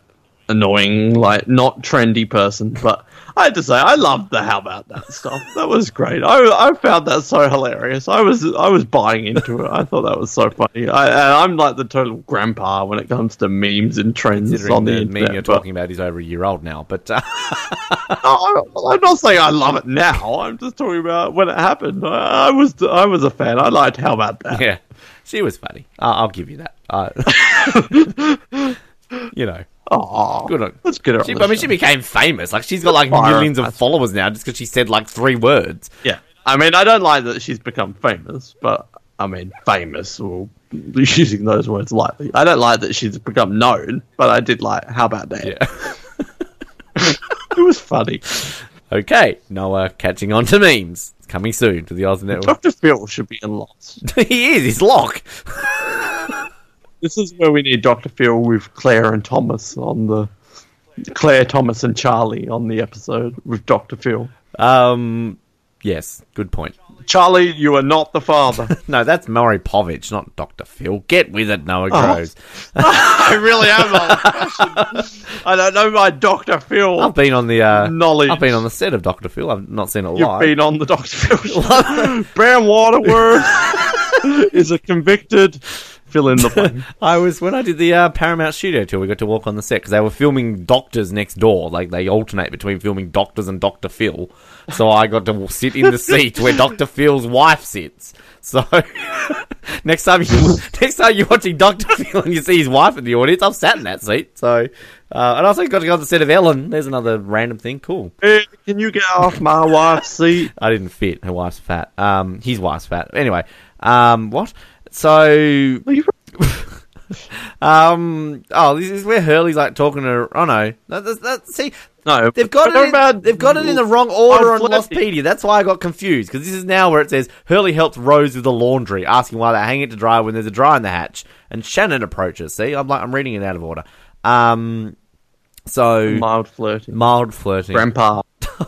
annoying like not trendy person, but. I have to say, I loved the how about that stuff. That was great. I, I found that so hilarious. I was I was buying into it. I thought that was so funny. I, I'm like the total grandpa when it comes to memes and trends on the, the internet. meme you're but- talking about is over a year old now, but uh, [laughs] No, I- I'm not saying I love it now. I'm just talking about when it happened. I, I was I was a fan. I liked how about that. yeah, she was funny. Uh, I'll give you that. Uh, [laughs] you know, Oh, good on. let's get her. She, on I the mean, show. she became famous. Like she's got like Fire. millions of followers now just because she said like three words. Yeah, I mean, I don't like that she's become famous, but I mean, famous or [laughs] using those words lightly. I don't like that she's become known, but I did like. How about that? Yeah. [laughs] it was funny. okay, Noah uh, catching on to memes. It's coming soon to the Oz Network. Doctor Phil should be in Lost. [laughs] he is. He's Locke. This is where we need Doctor Phil with Claire and Thomas on the Claire, Thomas, and Charlie on the episode with Doctor Phil. Um. Yes. Good point. Charlie, you are not the father. [laughs] No, that's Maury Povich, not Doctor Phil. Get with it, Noah Oh. Groves. [laughs] I really am. I don't know my Doctor Phil. I've been on the uh, Knowledge. I've been on the set of Doctor Phil. I've not seen it You've live. been on the Doctor Phil [laughs] show. Bram Waterworth is a convicted. Fill in the blank. [laughs] I was when I did the uh, Paramount Studio tour. We got to walk on the set because they were filming doctors next door. Like they alternate between filming doctors and Doctor Phil. So I got to sit in the seat where Doctor Phil's wife sits. So [laughs] next time you next time you're watching Doctor Phil and you see his wife in the audience, I'm sat in that seat. So uh, and also got to go on the set of Ellen. There's another random thing. Cool. Hey, can you get off my wife's seat? I didn't fit. Her wife's fat. Um, his wife's fat. Anyway, um, what? So [laughs] Um. Oh, this is where Hurley's like talking to. Oh no, that, that, that, see, No, they've got it. In, they've got it in the wrong order on. Lostpedia. That's why I got confused because this is now where it says Hurley helps Rose with the laundry, asking why they hang it to dry when there's a dry in the hatch, and Shannon approaches. See, I'm like I'm reading it out of order. Um. So mild flirting. mild flirting. Grandpa,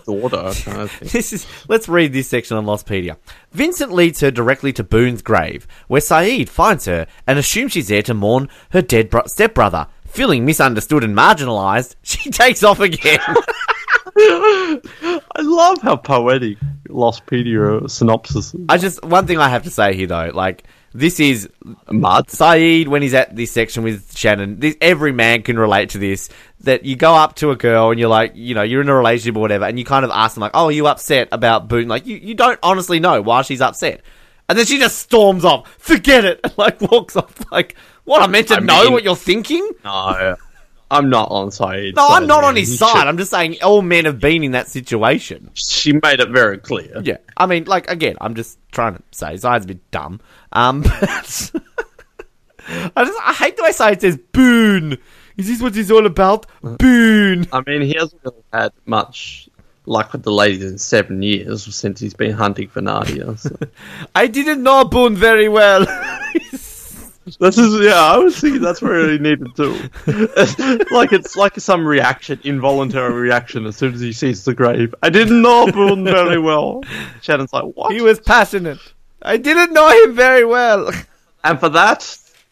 daughter kind of thing. This is let's read this section on Lostpedia. Vincent leads her directly to Boone's grave, where Sayid finds her and assumes she's there to mourn her dead bro- stepbrother. Feeling misunderstood and marginalized, [laughs] she takes off again. [laughs] I love how poetic Lostpedia synopsis is. I just one thing I have to say here though, like This is Mud. Sayid when he's at this section with Shannon. This, every man can relate to this. That you go up to a girl and you're like, you know, you're in a relationship or whatever, and you kind of ask them like, "Oh, are you upset about Boone?" Like you, you don't honestly know why she's upset, and then she just storms off. Forget it, [laughs] and like walks off. Like, what? I'm meant to I know mean- what you're thinking? No, I'm not on Sayid. No, I'm not on He his should- side. [laughs] I'm just saying all men have been in that situation. She made it very clear. Yeah, I mean, like again, I'm just trying to say Zion's a bit dumb. Um, [laughs] but I just I hate the way Zion says "boon." Is this what it's all about? Boon. I mean, he hasn't really had much luck with the ladies in seven years since he's been hunting for Nadia. So. [laughs] I didn't know Boon very well. [laughs] this is yeah. I was thinking that's where he needed to. [laughs] like it's like some reaction, involuntary reaction as soon as he sees the grave. I didn't know Boone very well. Shannon's like, what? he was passionate. I didn't know him very well. And for that,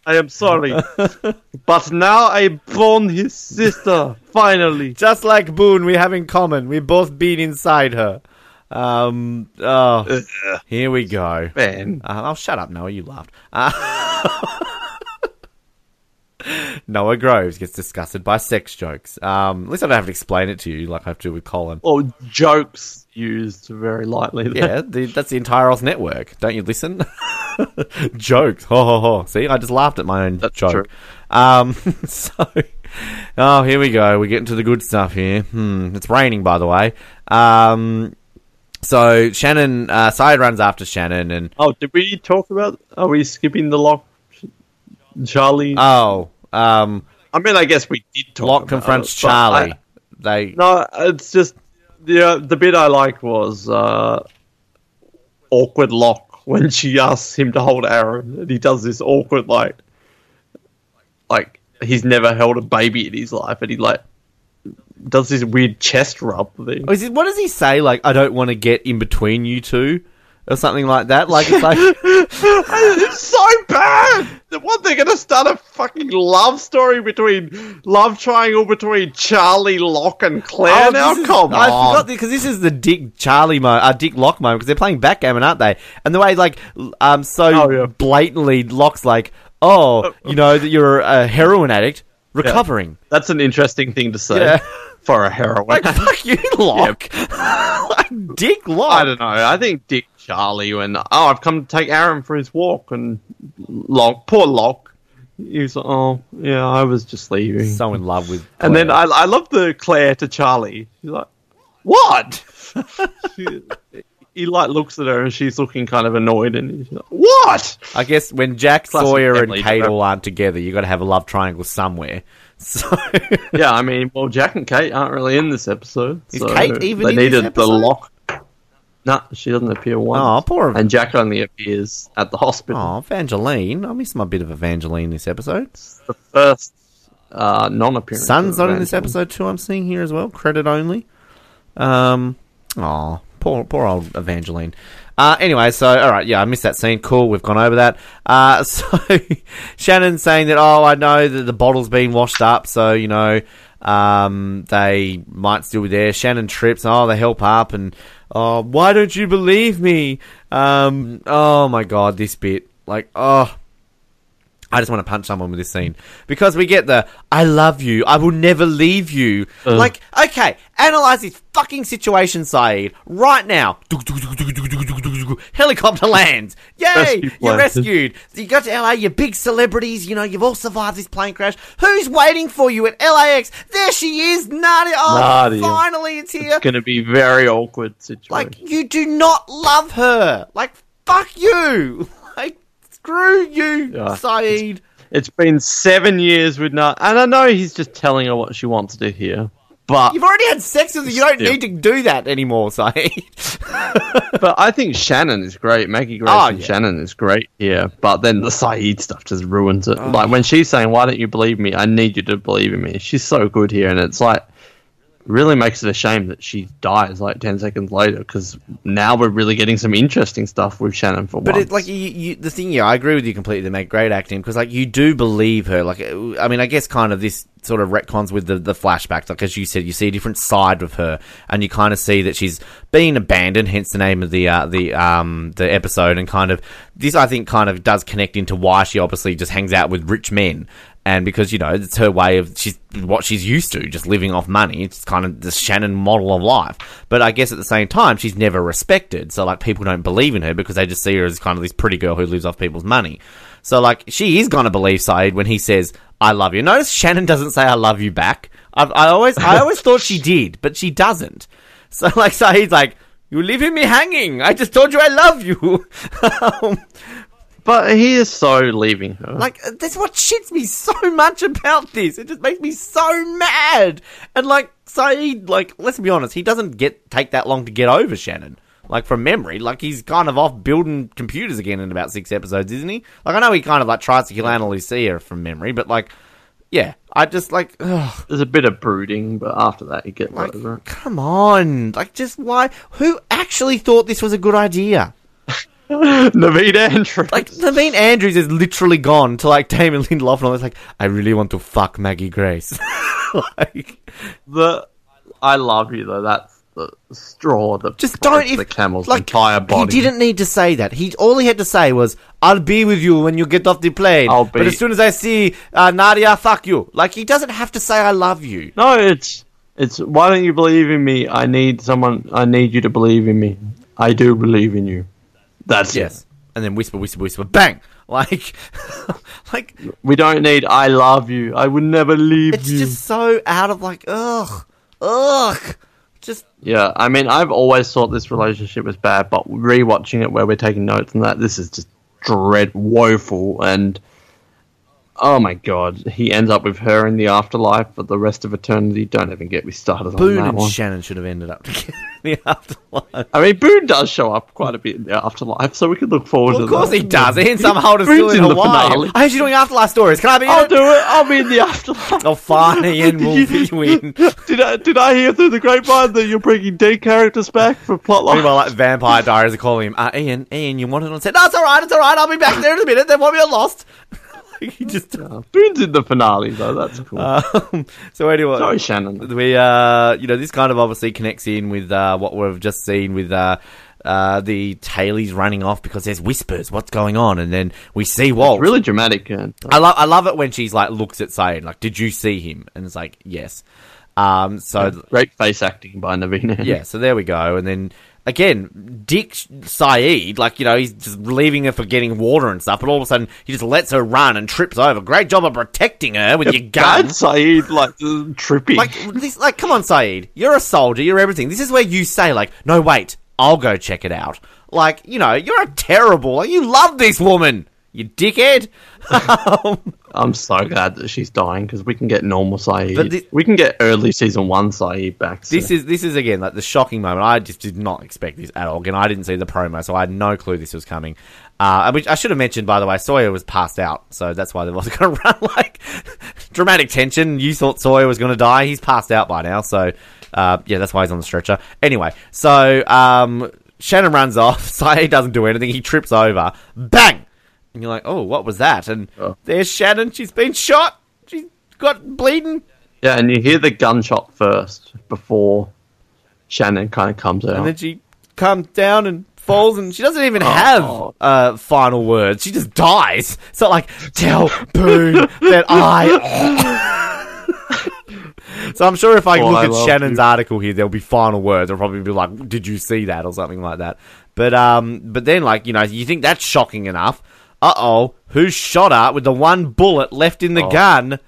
I am sorry. [laughs] but now I born his sister, finally. Just like Boone, we have in common. We both been inside her. Um. Oh, here we go. Man. Uh, oh, shut up, Noah. You laughed. Uh, [laughs] [laughs] Noah Groves gets disgusted by sex jokes. Um, at least I don't have to explain it to you like I have to with Colin. Or jokes used very lightly. there. Yeah, the, that's the entire Oz network. Don't you listen? [laughs] Jokes. Ho ho ho. See, I just laughed at my own That's joke. Um, [laughs] so, oh, here we go. We're getting to the good stuff here. Hmm, it's raining, by the way. Um, so Shannon, uh, Sayid runs after Shannon, and Oh, did we talk about? Are we skipping the Locke? Charlie. oh, um, I mean, I guess we did talk. Locke confronts it, Charlie. I- they no, it's just the uh, the bit I liked was uh, awkward Locke [laughs] when she asks him to hold Aaron, and he does this awkward like, like he's never held a baby in his life, and he like does this weird chest rub thing. Oh, what does he say? Like, I don't want to get in between you two, or something like that. Like, it's like. [laughs] it's so bad. What they're gonna start a fucking love story between love triangle between Charlie, Locke, and Claire? Oh, now, is- come I on. forgot because this is the Dick Charlie mo, uh, Dick Locke moment because they're playing backgammon, aren't they? And the way like um so Oh, yeah. blatantly Locke's like, oh, you know that you're a heroin addict recovering. That's an interesting thing to say Yeah. [laughs] for a heroine. Like fuck you, [laughs] Locke. like Dick Locke. I don't know. I think Dick Charlie when oh I've come to take Aaron for his walk and Locke, poor Locke. He was like, oh yeah, I was just leaving. So in love with. and then I I love the Claire to Charlie. She's like, what? [laughs] she, he like looks at her and she's looking kind of annoyed and he's like, what? I guess when Jack Classic Sawyer and Kate all aren't together, you got to have a love triangle somewhere. [laughs] So Yeah, I mean, well, Jack and Kate aren't really in this episode. Is so Kate even they in this needed the lock. No, she doesn't appear once. Oh, poor- And Jack only appears at the hospital. Oh, Evangeline. I miss my bit of Evangeline this episode. The first uh, non-appearance. Sun's not in this episode too. I'm seeing here as well. Credit only. Um. Oh, poor poor old Evangeline. Uh, anyway, so all right, yeah, I missed that scene. Cool, we've gone over that. Uh, [laughs] so Shannon's saying that oh, I know that the bottle's been washed up, so you know, um, they might still be there. Shannon trips. Oh, they help up, and oh, why don't you believe me? Um, oh my god, this bit, like, oh. I just want to punch someone with this scene because we get the "I love you, I will never leave you." Like, okay, analyze this fucking situation, Sayid, right now. Helicopter lands. [laughs] Yay! You're rescued. You got to LA. You're big celebrities. You know you've all survived this plane crash. Who's waiting for you at LAX? There she is, Nadia. Oh, Nadia. finally it's here. It's going to be very awkward situation. Like, you do not love her. Like, fuck you. [laughs] Like, screw you, Yeah. Sayid. it's been seven years with not, and I know he's just telling her what she wants to hear. But You've already had sex with her. You don't Still. need to do that anymore, Sayid. [laughs] but I think Shannon is great. Maggie Grace Oh, and yeah. Shannon is great here. But then the Sayid stuff just ruins it. Oh. Like when she's saying, "Why don't you believe me? I need you to believe in me." She's so good here, and it's like, really makes it a shame that she dies like 10 seconds later because now we're really getting some interesting stuff with Shannon for But once. it, like you, you, the thing, yeah, I agree with you completely. They make great acting because, like, you do believe her. Like, I mean, I guess kind of this sort of retcons with the the flashbacks. Like as you said, you see a different side of her, and you kind of see that she's being abandoned. Hence the name of the uh, the um the episode, and kind of this, I think, kind of does connect into why she obviously just hangs out with rich men. And because you know it's her way of she's what she's used to, just living off money. It's kind of the Shannon model of life. But I guess at the same time, she's never respected. So like people don't believe in her because they just see her as kind of this pretty girl who lives off people's money. So like she is gonna believe Sayid when he says I love you. Notice Shannon doesn't say I love you back. I've, I always I always thought she did, but she doesn't. So like Sayid's like you're leaving me hanging. I just told you I love you. [laughs] um, but he is so leaving her. like that's what shits me so much about this. It just makes me so mad. And like Sayid, like let's be honest, he doesn't get take that long to get over Shannon. Like from memory, like he's kind of off building computers again in about six episodes, isn't he? Like I know he kind of like tries to kill Ana Lucia from memory, but like, yeah, I just like, ugh, There's a bit of brooding, but after that, you get like, over it. come on, like just why? Who actually thought this was a good idea? [laughs] Naveen Andrews. Like Naveen Andrews is literally gone to like Damon Lindelof, and I was like, I really want to fuck Maggie Grace. [laughs] like, the I love you though. That's the straw that just don't breaks if the camel's like entire body. he didn't need to say that. He all he had to say was, "I'll be with you when you get off the plane." I'll be. But as soon as I see uh, Nadia, fuck you. Like he doesn't have to say, "I love you." No, it's it's. Why don't you believe in me? I need someone. I need you to believe in me. I do believe in you. That's Yes, and then whisper, whisper, whisper, bang. [laughs] Like, like. We don't need. I love you. I would never leave it's you. just so out of like, ugh, ugh. Just Yeah, I mean, I've always thought this relationship was bad, but rewatching it where we're taking notes on that, this is just dread, woeful, and oh my god, he ends up with her in the afterlife for the rest of eternity. Don't even get me started Boone on that one. Boone and one. Shannon should have ended up [laughs] together in the afterlife. I mean, Boone does show up quite a bit in the afterlife, so we could look forward Well, to that. of course he does. Ian somehow is still Boone's in in the Hawaii. finale. I heard you doing afterlife stories. Can I be in I'll it? do it. I'll be in the afterlife. Oh, fine, Ian. We'll be you in. [laughs] Did I did I hear through the grapevine that you're bringing dead characters back for plotline? Meanwhile, like Vampire Diaries are calling him, uh, Ian, Ian, you wanted on set? No, it's alright, it's alright, I'll be back there in a minute, then won't be lost. Like, [laughs] he just. Boone's [laughs] in the finale though. That's cool. Um, so anyway, Sorry, Shannon. we uh, you know, this kind of obviously connects in with uh, what we've just seen with uh, uh, the tailies running off because there's whispers. What's going on? And then we see Walt. Really dramatic. Uh, I love I love it when she's like looks at Sayid like, "Did you see him?" And it's like, "Yes." Um, so great face acting by Naveen. yeah, so there we go. And then again, Dick Sayid, like you know, he's just leaving her for getting water and stuff, but all of a sudden he just lets her run and trips over. Great job of protecting her with your gun. Bad Sayid like trippy. Like this, like come on, Sayid, you're a soldier, you're everything. This is where you say like, no, wait, I'll go check it out. Like you know, you're a terrible. Like, you love this woman, you dickhead. [laughs] Um, I'm so glad that she's dying because we can get normal Sayid. But thi- we can get early season one Sayid back. So. This is this is again like the shocking moment. I just did not expect this at all. Again, I didn't see the promo, so I had no clue this was coming. Uh, which I should have mentioned, by the way, Sawyer was passed out, so that's why they wasn't [laughs] going to run like dramatic tension. You thought Sawyer was going to die; he's passed out by now, so uh, yeah, that's why he's on the stretcher. Anyway, so um, Shannon runs off. [laughs] Sayid doesn't do anything. He trips over. Bang! And you're like, oh, what was that? And Oh. there's Shannon. She's been shot. She's got bleeding. yeah, and you hear the gunshot first before Shannon kind of comes out. and then she comes down and falls, and she doesn't even have Oh. uh, final words. She just dies. It's not like tell Boone that I. [laughs] so I'm sure if I Oh, look I at Shannon's you. article here, there'll be final words. I'll probably be like, "Did you see that?" or something like that. But um, but then like you know, you think that's shocking enough. Uh oh, who shot her with the one bullet left in the Oh. gun?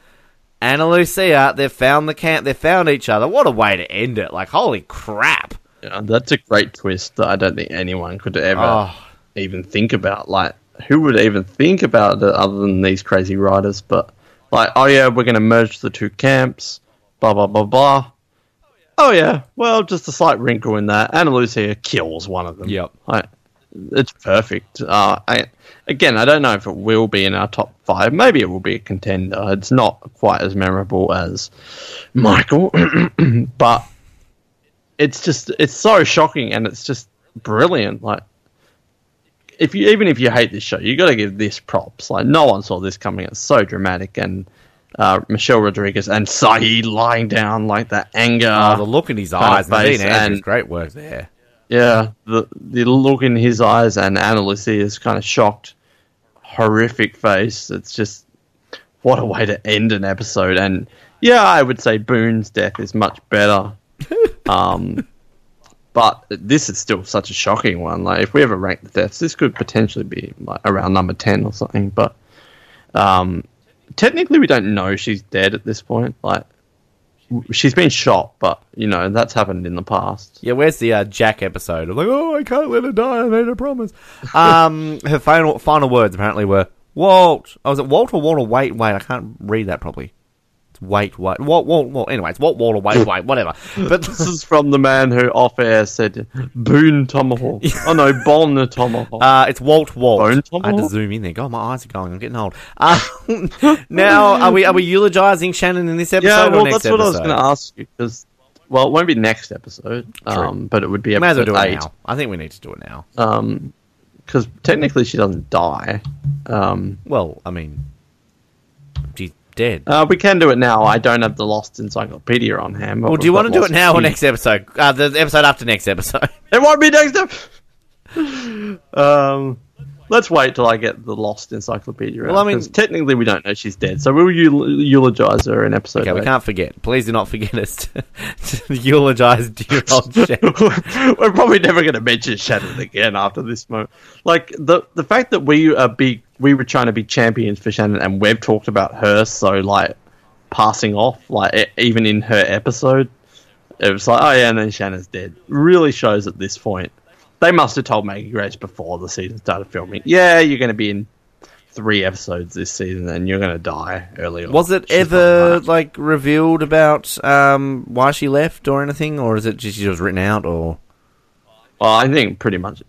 Ana Lucia, they've found the camp, they've found each other. What a way to end it. Like, holy crap. Yeah, that's a great twist that I don't think anyone could ever Oh. even think about. Like, who would even think about it other than these crazy writers? But, like, oh yeah, we're going to merge the two camps, blah, blah, blah, blah. Oh yeah, well, just a slight wrinkle in that. Ana Lucia kills one of them. Yep. Like, it's perfect. Uh, I, again, I don't know if it will be in our top five. Maybe it will be a contender. It's not quite as memorable as Michael, [clears throat] but it's just it's so shocking and it's just brilliant. Like if you even if you hate this show, you got to give this props. Like no one saw this coming. It's so dramatic and. Uh, Michelle Rodriguez and Sayid lying down like that anger. Oh, the look in his eyes. Face and- great work there. Yeah, the the look in his eyes and Ana Lucia's kind of shocked, horrific face. It's just what a way to end an episode. And yeah, I would say Boone's death is much better. [laughs] um, but this is still such a shocking one. Like if we ever rank the deaths, this could potentially be like around number ten or something. But um, technically, we don't know she's dead at this point. Like she's been shot, but you know that's happened in the past. Yeah, where's the uh, Jack episode? I'm like, oh, I can't let her die. I made a promise. Um, [laughs] her final final words apparently were Walt. I was at Walt or Walter? Wait, wait, I can't read that properly. Wait, Walt, what, Walt. Anyway, it's Walt, Walter, wait, wait, whatever. [laughs] But This is from the man who off air said Boone Tomahawk. [laughs] Oh no, Bon Tomahawk. Uh, it's Walt Walt. Bone I had to zoom in there. God, my eyes are going. I'm getting old. Uh, [laughs] now, are we are we eulogizing Shannon in this episode yeah, or well, that's what I was going to ask you because, well, it won't be next episode, um, but it would be May as well episode do it eight. now. I think we need to do it now. Um, because technically she doesn't die. Um, Well, I mean, dead. uh, we can do it now. I don't have the Lost Encyclopedia on hand. well, do you want to do it now or next episode? Uh, the episode after next episode. [laughs] It won't be next episode. um, let's wait till I get the Lost Encyclopedia. Well, out, I mean- technically we don't know she's dead, so we'll eul- eulogize her in episode. Okay, we can't forget. Please do not forget us to, [laughs] to eulogize dear old [laughs] Shannon. We're probably never going to mention Shannon again after this moment. Like the the fact that we are big, we were trying to be champions for Shannon, and we've talked about her so like passing off, like e- even in her episode, it was like, oh yeah, and then Shannon's dead. Really shows at this point. They must have told Maggie Grace before the season started filming. Yeah, you're going to be in three episodes this season, and you're going to die early. on." Was it She's ever like revealed about um, why she left or anything, or is it just she was written out? Or Well, I think pretty much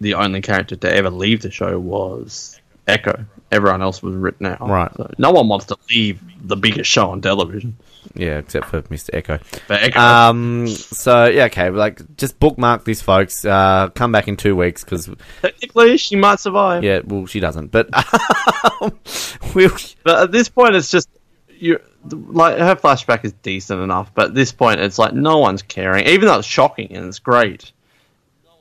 the only character to ever leave the show was Eko. Everyone else was written out. Right. So no one wants to leave the biggest show on television. yeah, except for Mr. Eko. But Eko, Um. So yeah, okay. Like, just bookmark these folks. Uh, come back in two weeks because technically, she might survive. yeah, well, she doesn't. But [laughs] um, we'll, But at this point, it's just you. Like her flashback is decent enough, but at this point, it's like no one's caring. Even though it's shocking and it's great,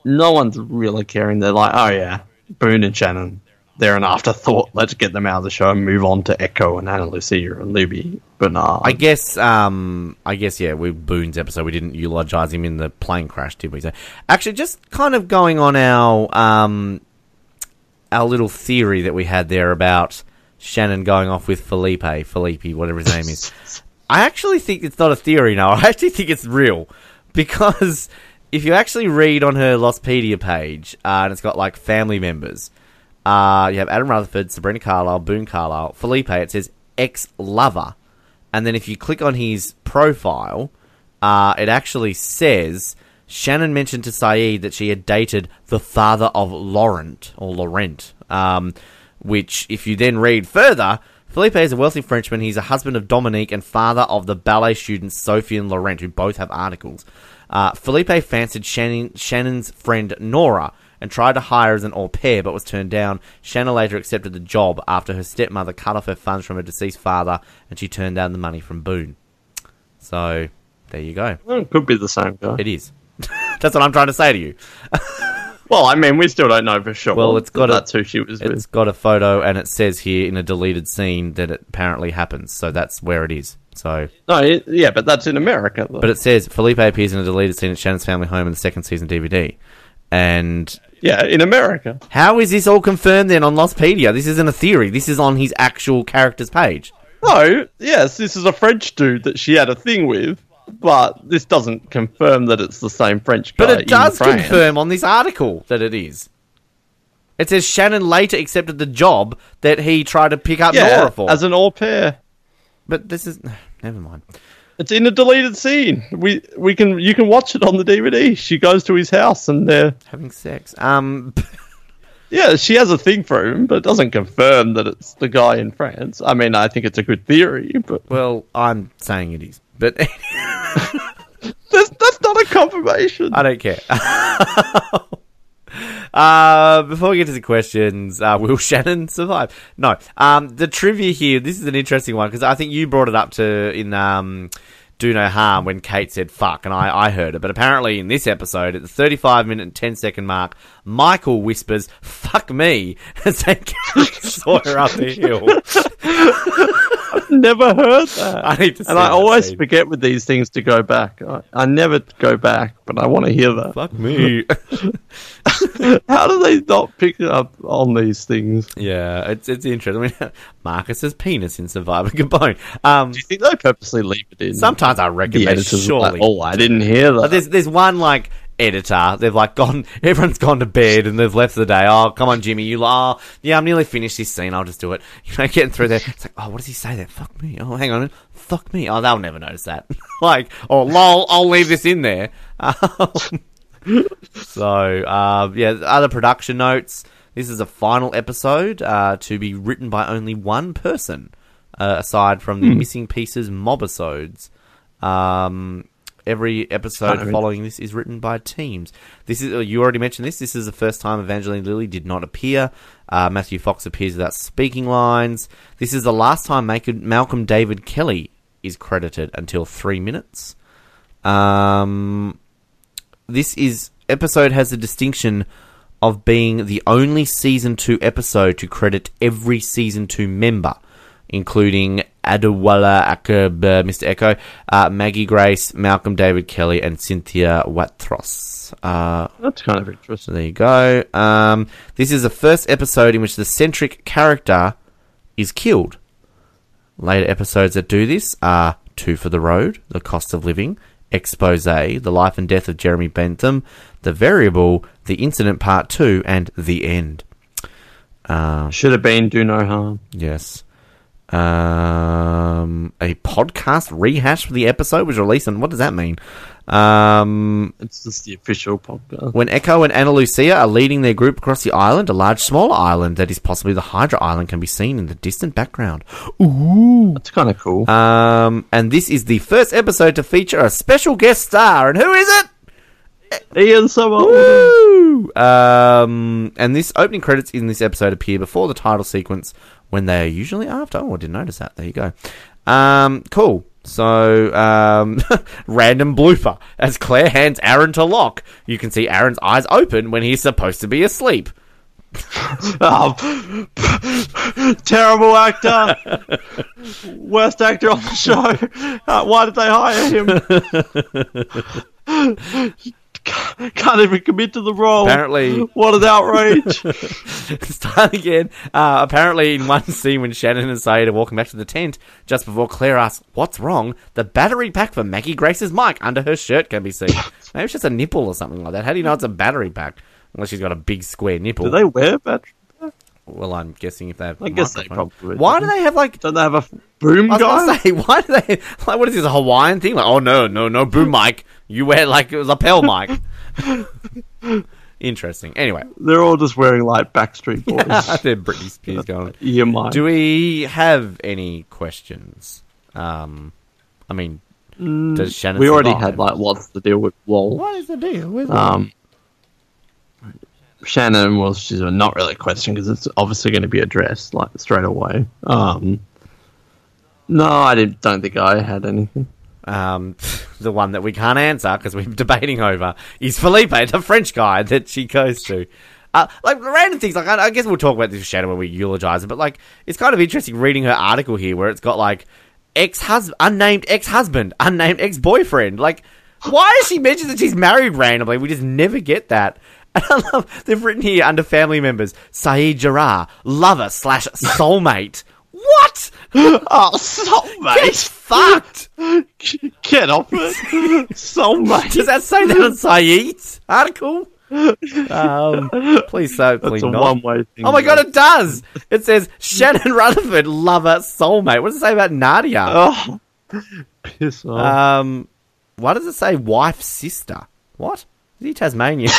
no one's really caring. They're like, oh yeah, Boone and Shannon. They're an afterthought. Let's get them out of the show and move on to Eko and Ana Lucia and Libby Bernard. I guess. Um. I guess. Yeah. We Boone's episode. We didn't eulogize him in the plane crash, did we? So actually, just kind of going on our um our little theory that we had there about Shannon going off with Felipe, Felipe, whatever his name is. [laughs] I actually think it's not a theory now. [laughs] I actually think it's real because if you actually read on her Lostpedia page, uh, and it's got like family members. Uh, you have Adam Rutherford, Sabrina Carlyle, Boone Carlyle, Felipe. It says ex lover, and then if you click on his profile, uh, it actually says Shannon mentioned to Sayid that she had dated the father of Laurent or Laurent. Um, which, if you then read further, Felipe is a wealthy Frenchman. He's a husband of Dominique and father of the ballet students Sophie and Laurent, who both have articles. Uh, Felipe fancied Shannon, Shannon's friend Nora and tried to hire as an au pair, but was turned down. Shannon later accepted the job after her stepmother cut off her funds from her deceased father, and she turned down the money from Boone. So there you go. Well, it could be the same guy. It is. [laughs] That's what I'm trying to say to you. [laughs] Well, I mean, we still don't know for sure. Well, it's got that a- that's who she was It's with. got a photo, and it says here in a deleted scene that it apparently happens. So that's where it is. So, No, it, yeah, but that's in America. Though. but it says Felipe appears in a deleted scene at Shannon's family home in the second season DVD. And yeah, in America. how is this all confirmed then on Lostpedia? This isn't a theory. This is on his actual character's page. No, yes, this is a French dude that she had a thing with, but this doesn't confirm that it's the same French guy. But it does France. confirm on this article that it is. It says Shannon later accepted the job that he tried to pick up Yeah, Nora for. as an au pair. but this is [sighs] never mind. It's in a deleted scene. We we can you can watch it on the DVD. She goes to his house and they're Having sex. Um, [laughs] yeah, she has a thing for him, but it doesn't confirm that it's the guy in France. I mean, I think it's a good theory, but well, I'm saying it is, but [laughs] that's, that's not a confirmation. I don't care. [laughs] uh, before we get to the questions, uh, will [laughs] Shannon survive? No. Um, the trivia here. This is an interesting one because I think you brought it up to in um, do no harm when Kate said fuck, and I, I heard it. But apparently, in this episode, at the 35 minute and 10 second mark, Michael whispers, fuck me, [laughs] as they [laughs] saw her up the hill. [laughs] never heard that. I need to and I always scene. forget with these things to go back. I, I never go back, but I want to hear that. Fuck me. [laughs] How do they not pick up on these things? yeah, it's it's interesting. I mean, [laughs] Marcus's penis in Survivor Gabon. Um, Do you think they purposely leave it in? sometimes I reckon the they editors surely. like, oh, I didn't hear But that. there's there's one like editor. They've like gone. [laughs] Everyone's gone to bed and they've left the day. Oh, come on, Jimmy. You oh yeah, I'm nearly finished this scene. I'll just do it. [laughs] You know, getting through there. It's like oh, what does he say there? Fuck me. Oh, hang on. Fuck me. Oh, they'll never notice that. [laughs] like oh, lol. I'll leave this in there. So uh, yeah, other production notes. This is a final episode uh, to be written by only one person, uh, aside from the missing pieces mobisodes. Um, every episode following this is written by teams. This is you already mentioned this. This is the first time Evangeline Lilly did not appear. Uh, Matthew Fox appears without speaking lines. This is the last time Malcolm Malcolm David Kelly is credited until three minutes. Um, this is episode has the distinction of being the only season two episode to credit every season two member, including Adewale Akub, uh, Mr. Eko, uh, Maggie Grace, Malcolm David Kelly, and Cynthia Watros. Uh, That's kind of interesting. there you go. Um, this is the first episode in which the centric character is killed. Later episodes that do this are Two for the Road, The Cost of Living, Expose, The Life and Death of Jeremy Bentham, The Variable, The Incident Part 2, and The End. Uh, Should have been Do No Harm. yes. Um, a podcast rehash for the episode was released, and what does that mean? Um, It's just the official podcast. when Eko and Ana Lucia are leading their group across the island, a large, smaller island that is possibly the Hydra Island can be seen in the distant background. Ooh, that's kind of cool. Um, and this is the first episode to feature a special guest star, and who is it? Ian Summer. Woo! Um, and this opening credits in this episode appear before the title sequence when they are usually after. Oh, I didn't notice that. There you go. Um, cool. So, um, [laughs] random blooper as Claire hands Aaron to Locke. You can see Aaron's eyes open when he's supposed to be asleep. [laughs] Oh, [laughs] terrible actor. Worst actor on the show. Uh, why did they hire him? [laughs] Can't even commit to the role. Apparently- What an outrage. [laughs] Start again. Uh, apparently, in one scene when Shannon and Sayid are walking back to the tent, just before Claire asks, What's wrong? The battery pack for Maggie Grace's mic under her shirt can be seen. [laughs] Maybe it's just a nipple or something like that. How do you know it's a battery pack? Unless she's got a big square nipple. do they wear battery? Well, I'm guessing if they have. I guess they probably Why do they have like? Don't they have a boom I was guy? say, why do they like? What is this a Hawaiian thing? Like, oh no, no, no boom mic. You wear like it was a lapel mic. Interesting. Anyway, They're all just wearing like Backstreet [laughs] Boys they're Britney Spears going. [laughs] ear mic. Do we have any questions? Um, I mean, does Shannon? we already survive? had like, what's the deal with Walt? What is the deal with Um, Shannon well, she's not really a question because it's obviously going to be addressed like straight away. Um, no, I didn't, don't think I had anything. Um, [laughs] the one that we can't answer because we're debating over is Felipe, the French guy that she goes to. Uh, like random things, like I, I guess we'll talk about this Shannon when we eulogize it, but like it's kind of interesting reading her article here where it's got like ex husband, unnamed ex husband, unnamed ex boyfriend. Like, why is she mentioned that she's married randomly? We just never get that. [laughs] And I love they've written here under family members Sayid Jarrah, lover slash soulmate. What? [gasps] Oh, soulmate! fucked. [laughs] Get off it, [laughs] soulmate. Does that say that on Sayid's article? Um, please so, please That's a not. one-way thing. Oh my god, it does! It says Shannon Rutherford, lover, soulmate. What does it say about Nadia? Oh, Piss off. Um, why does it say wife sister? What? Is he Tasmanian?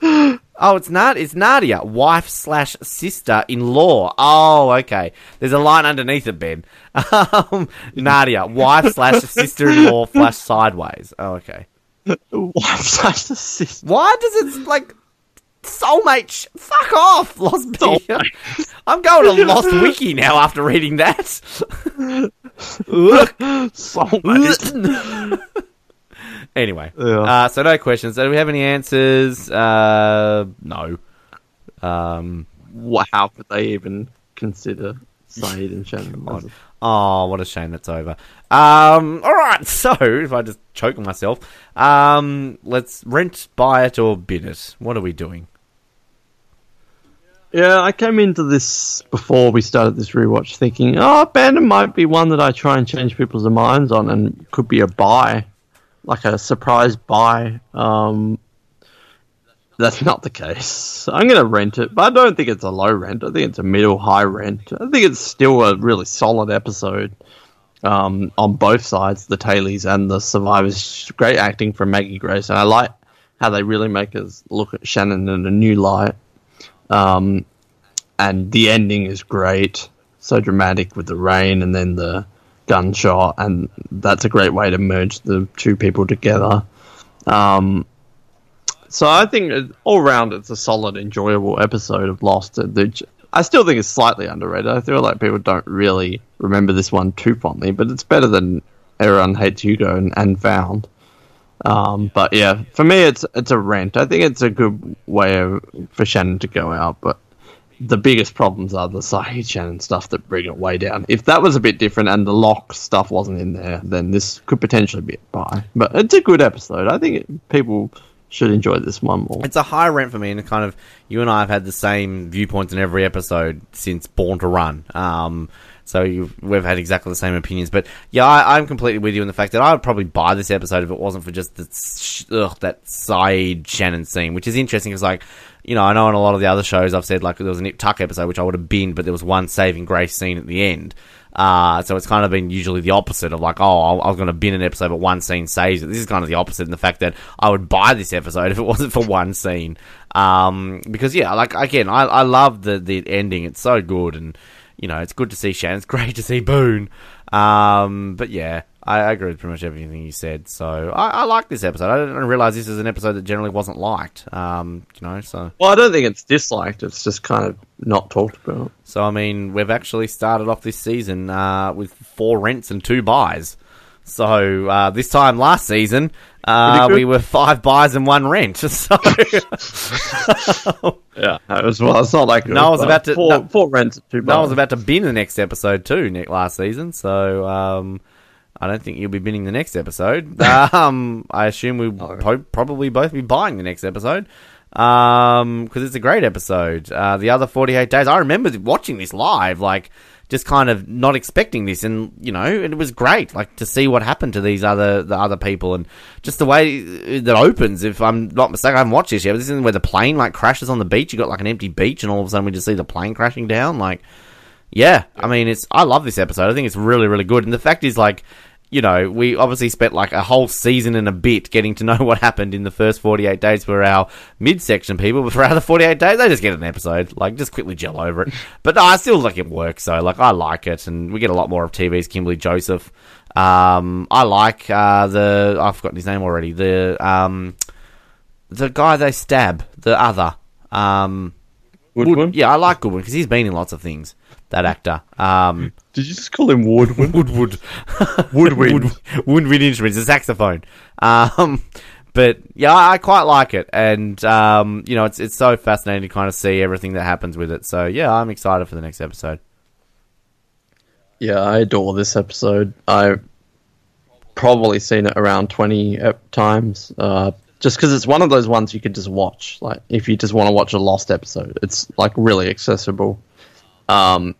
[laughs] oh, it's not. It's Nadia, wife slash sister in law. Oh, okay. There's a line underneath it, Ben. [laughs] Um, Nadia, wife slash sister in law slash sideways. Oh, okay. Wife slash sister. Why does it like soulmate? Sh- fuck off, Lost. I'm going to Lost Wiki now after reading that. [laughs] Soulmate. [laughs] anyway, Yeah. uh, so no questions. Do we have any answers? Uh, no. Um, Wha- How could they even consider Sayid and Shannon? as a- oh, what a shame that's over. Um, all right. [laughs] So if I just choke myself, um, let's rent, buy it, or bid it. What are we doing? Yeah, I came into this before we started this rewatch thinking, oh, Abandon might be one that I try and change people's minds on and could be a buy, like a surprise buy. Um, that's not the case. I'm going to rent it, but I don't think it's a low rent. I think it's a middle high rent. I think it's still a really solid episode um, on both sides, the Tailies and the survivors. Great acting from Maggie Grace, and I like how they really make us look at Shannon in a new light. Um, and the ending is great, so dramatic with the rain and then the gunshot, and that's a great way to merge the two people together. Um, so I think all round it's a solid, enjoyable episode of Lost. Uh, I still think it's slightly underrated. I feel like people don't really remember this one too fondly, but it's better than Everyone Hates Hugo and, and Found. Um, but yeah, for me, it's it's a rent. I think it's a good way of, for Shannon to go out, but the biggest problems are the Sayid Shannon stuff that bring it way down. If that was a bit different and the Locke stuff wasn't in there, then this could potentially be a buy. But it's a good episode. I think it, people should enjoy this one more. It's a high rent for me, and kind of you and I have had the same viewpoints in every episode since Born to Run. Um, so you've, we've had exactly the same opinions. But yeah, I, I'm completely with you in the fact that I would probably buy this episode if it wasn't for just the, ugh, that Sayid Shannon scene, which is interesting because like. You know, I know in a lot of the other shows I've said like there was a Nip Tuck episode which I would have binned, but there was one saving grace scene at the end. Uh, so it's kind of been usually the opposite of like, oh, I I was going to bin an episode, but one scene saves it. This is kind of the opposite in the fact that I would buy this episode [laughs] if it wasn't for one scene. Um, because yeah, like again, I, I love the the ending. It's so good, and you know, it's good to see Shannon. It's great to see Boone. Um, but yeah, I, I agree with pretty much everything you said. So I, I like this episode. I didn't realize this is an episode that generally wasn't liked. Um, you know, so Well, I don't think it's disliked. It's just kind of not talked about. So I mean, we've actually started off this season uh, with four rents and two buys. So uh, this time last season, uh, we were five buys and one rent. [laughs] So [laughs] Yeah, it was, well, it's not like No, I was about to- four, no- four rents two. no, I was about to bin the next episode too, Nick, last season. So um, I don't think you'll be binning the next episode. [laughs] um, I assume we'll No. po- probably both be buying the next episode. Um, because it's a great episode. Uh, the other 48 days, I remember watching this live, like, just kind of not expecting this, and you know, it was great, like to see what happened to these other the other people, and just the way that opens. If I'm not mistaken, I haven't watched this yet. But this is where the plane like crashes on the beach. You got like an empty beach, and all of a sudden we just see the plane crashing down. Like, yeah, I mean, it's I love this episode. I think it's really, really good. And the fact is, like, you know, we obviously spent like a whole season and a bit getting to know [laughs] what happened in the first 48 days for our midsection people, but for our other 48 days, they just get an episode. Like, just quickly gel over it. [laughs] But no, I still like it works, so, like, I like it, and we get a lot more of TV's Kimberly Joseph. Um, I like, uh, the, I've forgotten his name already, the, um, the guy they stab, the other, um, Woodwin? Wood- yeah, I like Goodwin because he's been in lots of things. That actor. Um, Did you just call him Woodwin? Woodwood. Woodwind. Wood, [laughs] woodwind [laughs] instruments, a saxophone. Um, but yeah, I I quite like it, and um, you know, it's it's so fascinating to kind of see everything that happens with it. So yeah, I'm excited for the next episode. Yeah, I adore this episode. I've probably seen it around 20 times. Uh, just because it's one of those ones you could just watch. Like, if you just want to watch a Lost episode, it's like really accessible. Um,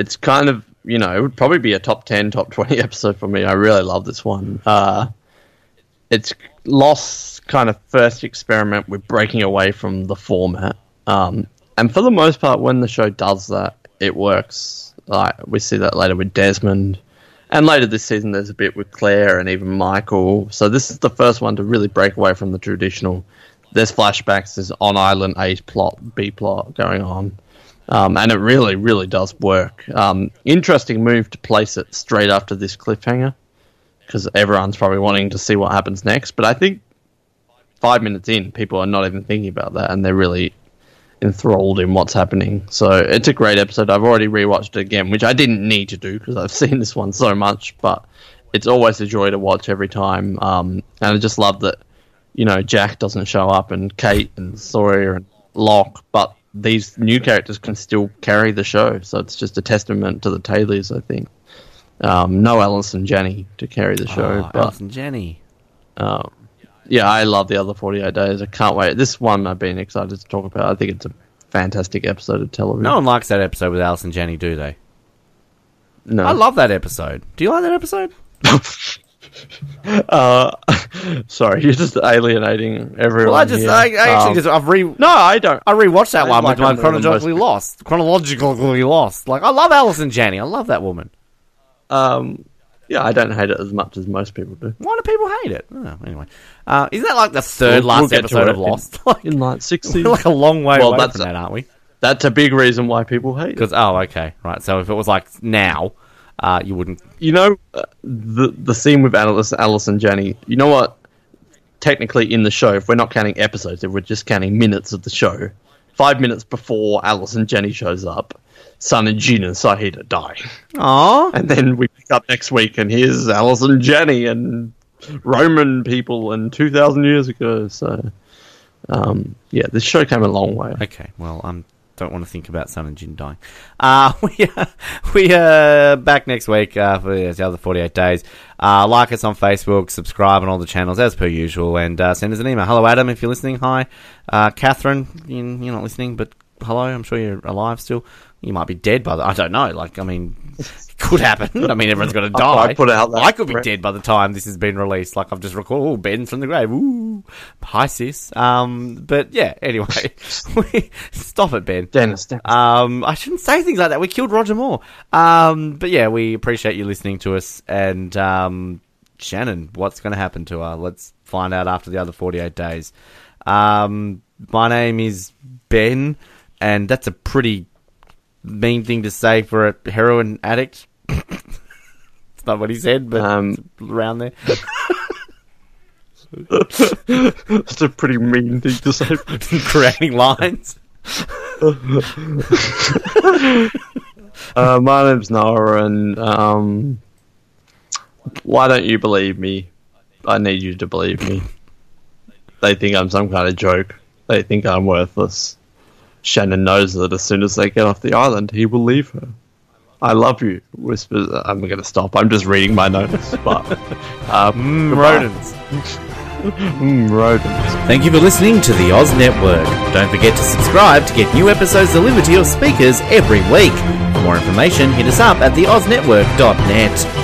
it's kind of, you know, it would probably be a top 10, top 20 [laughs] episode for me. I really love this one. Uh, it's lost kind of first experiment with breaking away from the format. Um, and for the most part, when the show does that, it works. Like we see that later with Desmond, and later this season there's a bit with Claire and even Michael. So this is the first one to really break away from the traditional. There's flashbacks. There's on island A plot, B plot going on, um, and it really, really does work. Um, interesting move to place it straight after this cliffhanger because everyone's probably wanting to see what happens next. But I think five minutes in, people are not even thinking about that, and they're really enthralled in what's happening. So it's a great episode. I've already rewatched it again, which I didn't need to do because I've [laughs] seen this one so much, but it's always a joy to watch every time. Um, and I just love that, you know, Jack doesn't show up and Kate and Sawyer and Locke, but these new characters can still carry the show. So it's just a testament to the Tailies, I think. Um, no Allison Janney to carry the show, Oh, but Allison Janney. um, yeah, I love the other 48 days. I can't wait. This one I've been excited to talk about. I think it's a fantastic episode of television. No one likes that episode with Allison Janney, do they? no. I love that episode. Do you like that episode? [laughs] [laughs] uh, [laughs] sorry, you're just alienating everyone. Well, I just, here. I, I actually Um, just, I've re, no, I don't. I rewatched that I one like I'm her more than chronologically most lost. Chronologically lost. Like I love Allison Janney. I love that woman. Um, yeah, I don't hate it as much as most people do. Why do people hate it? Oh, anyway, uh, isn't that like the 3rd We'll- last we'll episode of in- Lost? [laughs] Like, In like 60s. we're like a long way Well, away that's from a- that, aren't we? That's a big reason why people hate it. Because oh, okay, right. So if it was like now, uh, you wouldn't. You know, uh, the the scene with Alice, Allison Janney. You know what? Technically, in the show, if we're not counting episodes, if we're just counting minutes of the show, five minutes before Allison Janney shows up, Sun and Jin and Sayid are dying. Aw. And then we pick up next week, and here's Allison Janney and Roman people and 2,000 years ago. So, um, yeah, this show came a long way. Okay, well, I don't want to think about Sun and Jin dying. Uh, [laughs] we are, we are back next week uh, for the other 48 days. Uh, like us on Facebook, subscribe on all the channels as per usual, and uh, send us an email. Hello, Adam, if you're listening. Hi. Uh, Catherine, you- you're not listening, but hello, I'm sure you're alive still. You might be dead by the. I don't know. Like, I mean, it could happen. I mean, everyone's going [laughs] to die. I put out I could be dead by the time this has been released. Like, I've just recorded. Oh, Ben's from the grave. Ooh, hi sis. Um, but yeah. Anyway, [laughs] we, stop it, Ben. Dennis, Dennis. Um, I shouldn't say things like that. We killed Roger Moore. Um, but yeah, we appreciate you listening to us. And um, Shannon, what's going to happen to her? Let's find out after the other 48 days. Um, my name is Ben, and that's a pretty mean thing to say for a heroin addict. it's not what he said, but Um, it's around there. That's a pretty mean thing to say. [laughs] Creating lines. Uh, my name's Noah, and um, why don't you believe me? I need you to believe me. They think I'm some kind of joke. They think I'm worthless. Shannon knows that as soon as they get off the island, he will leave her. I love you, whispers. I'm going to stop. I'm just reading my notes, [laughs] but uh, Mm, rodents. [laughs] Mm, rodents. Thank you for listening to the Oz Network. Don't forget to subscribe to get new episodes delivered to your speakers every week. For more information, hit us up at theoznetwork.net.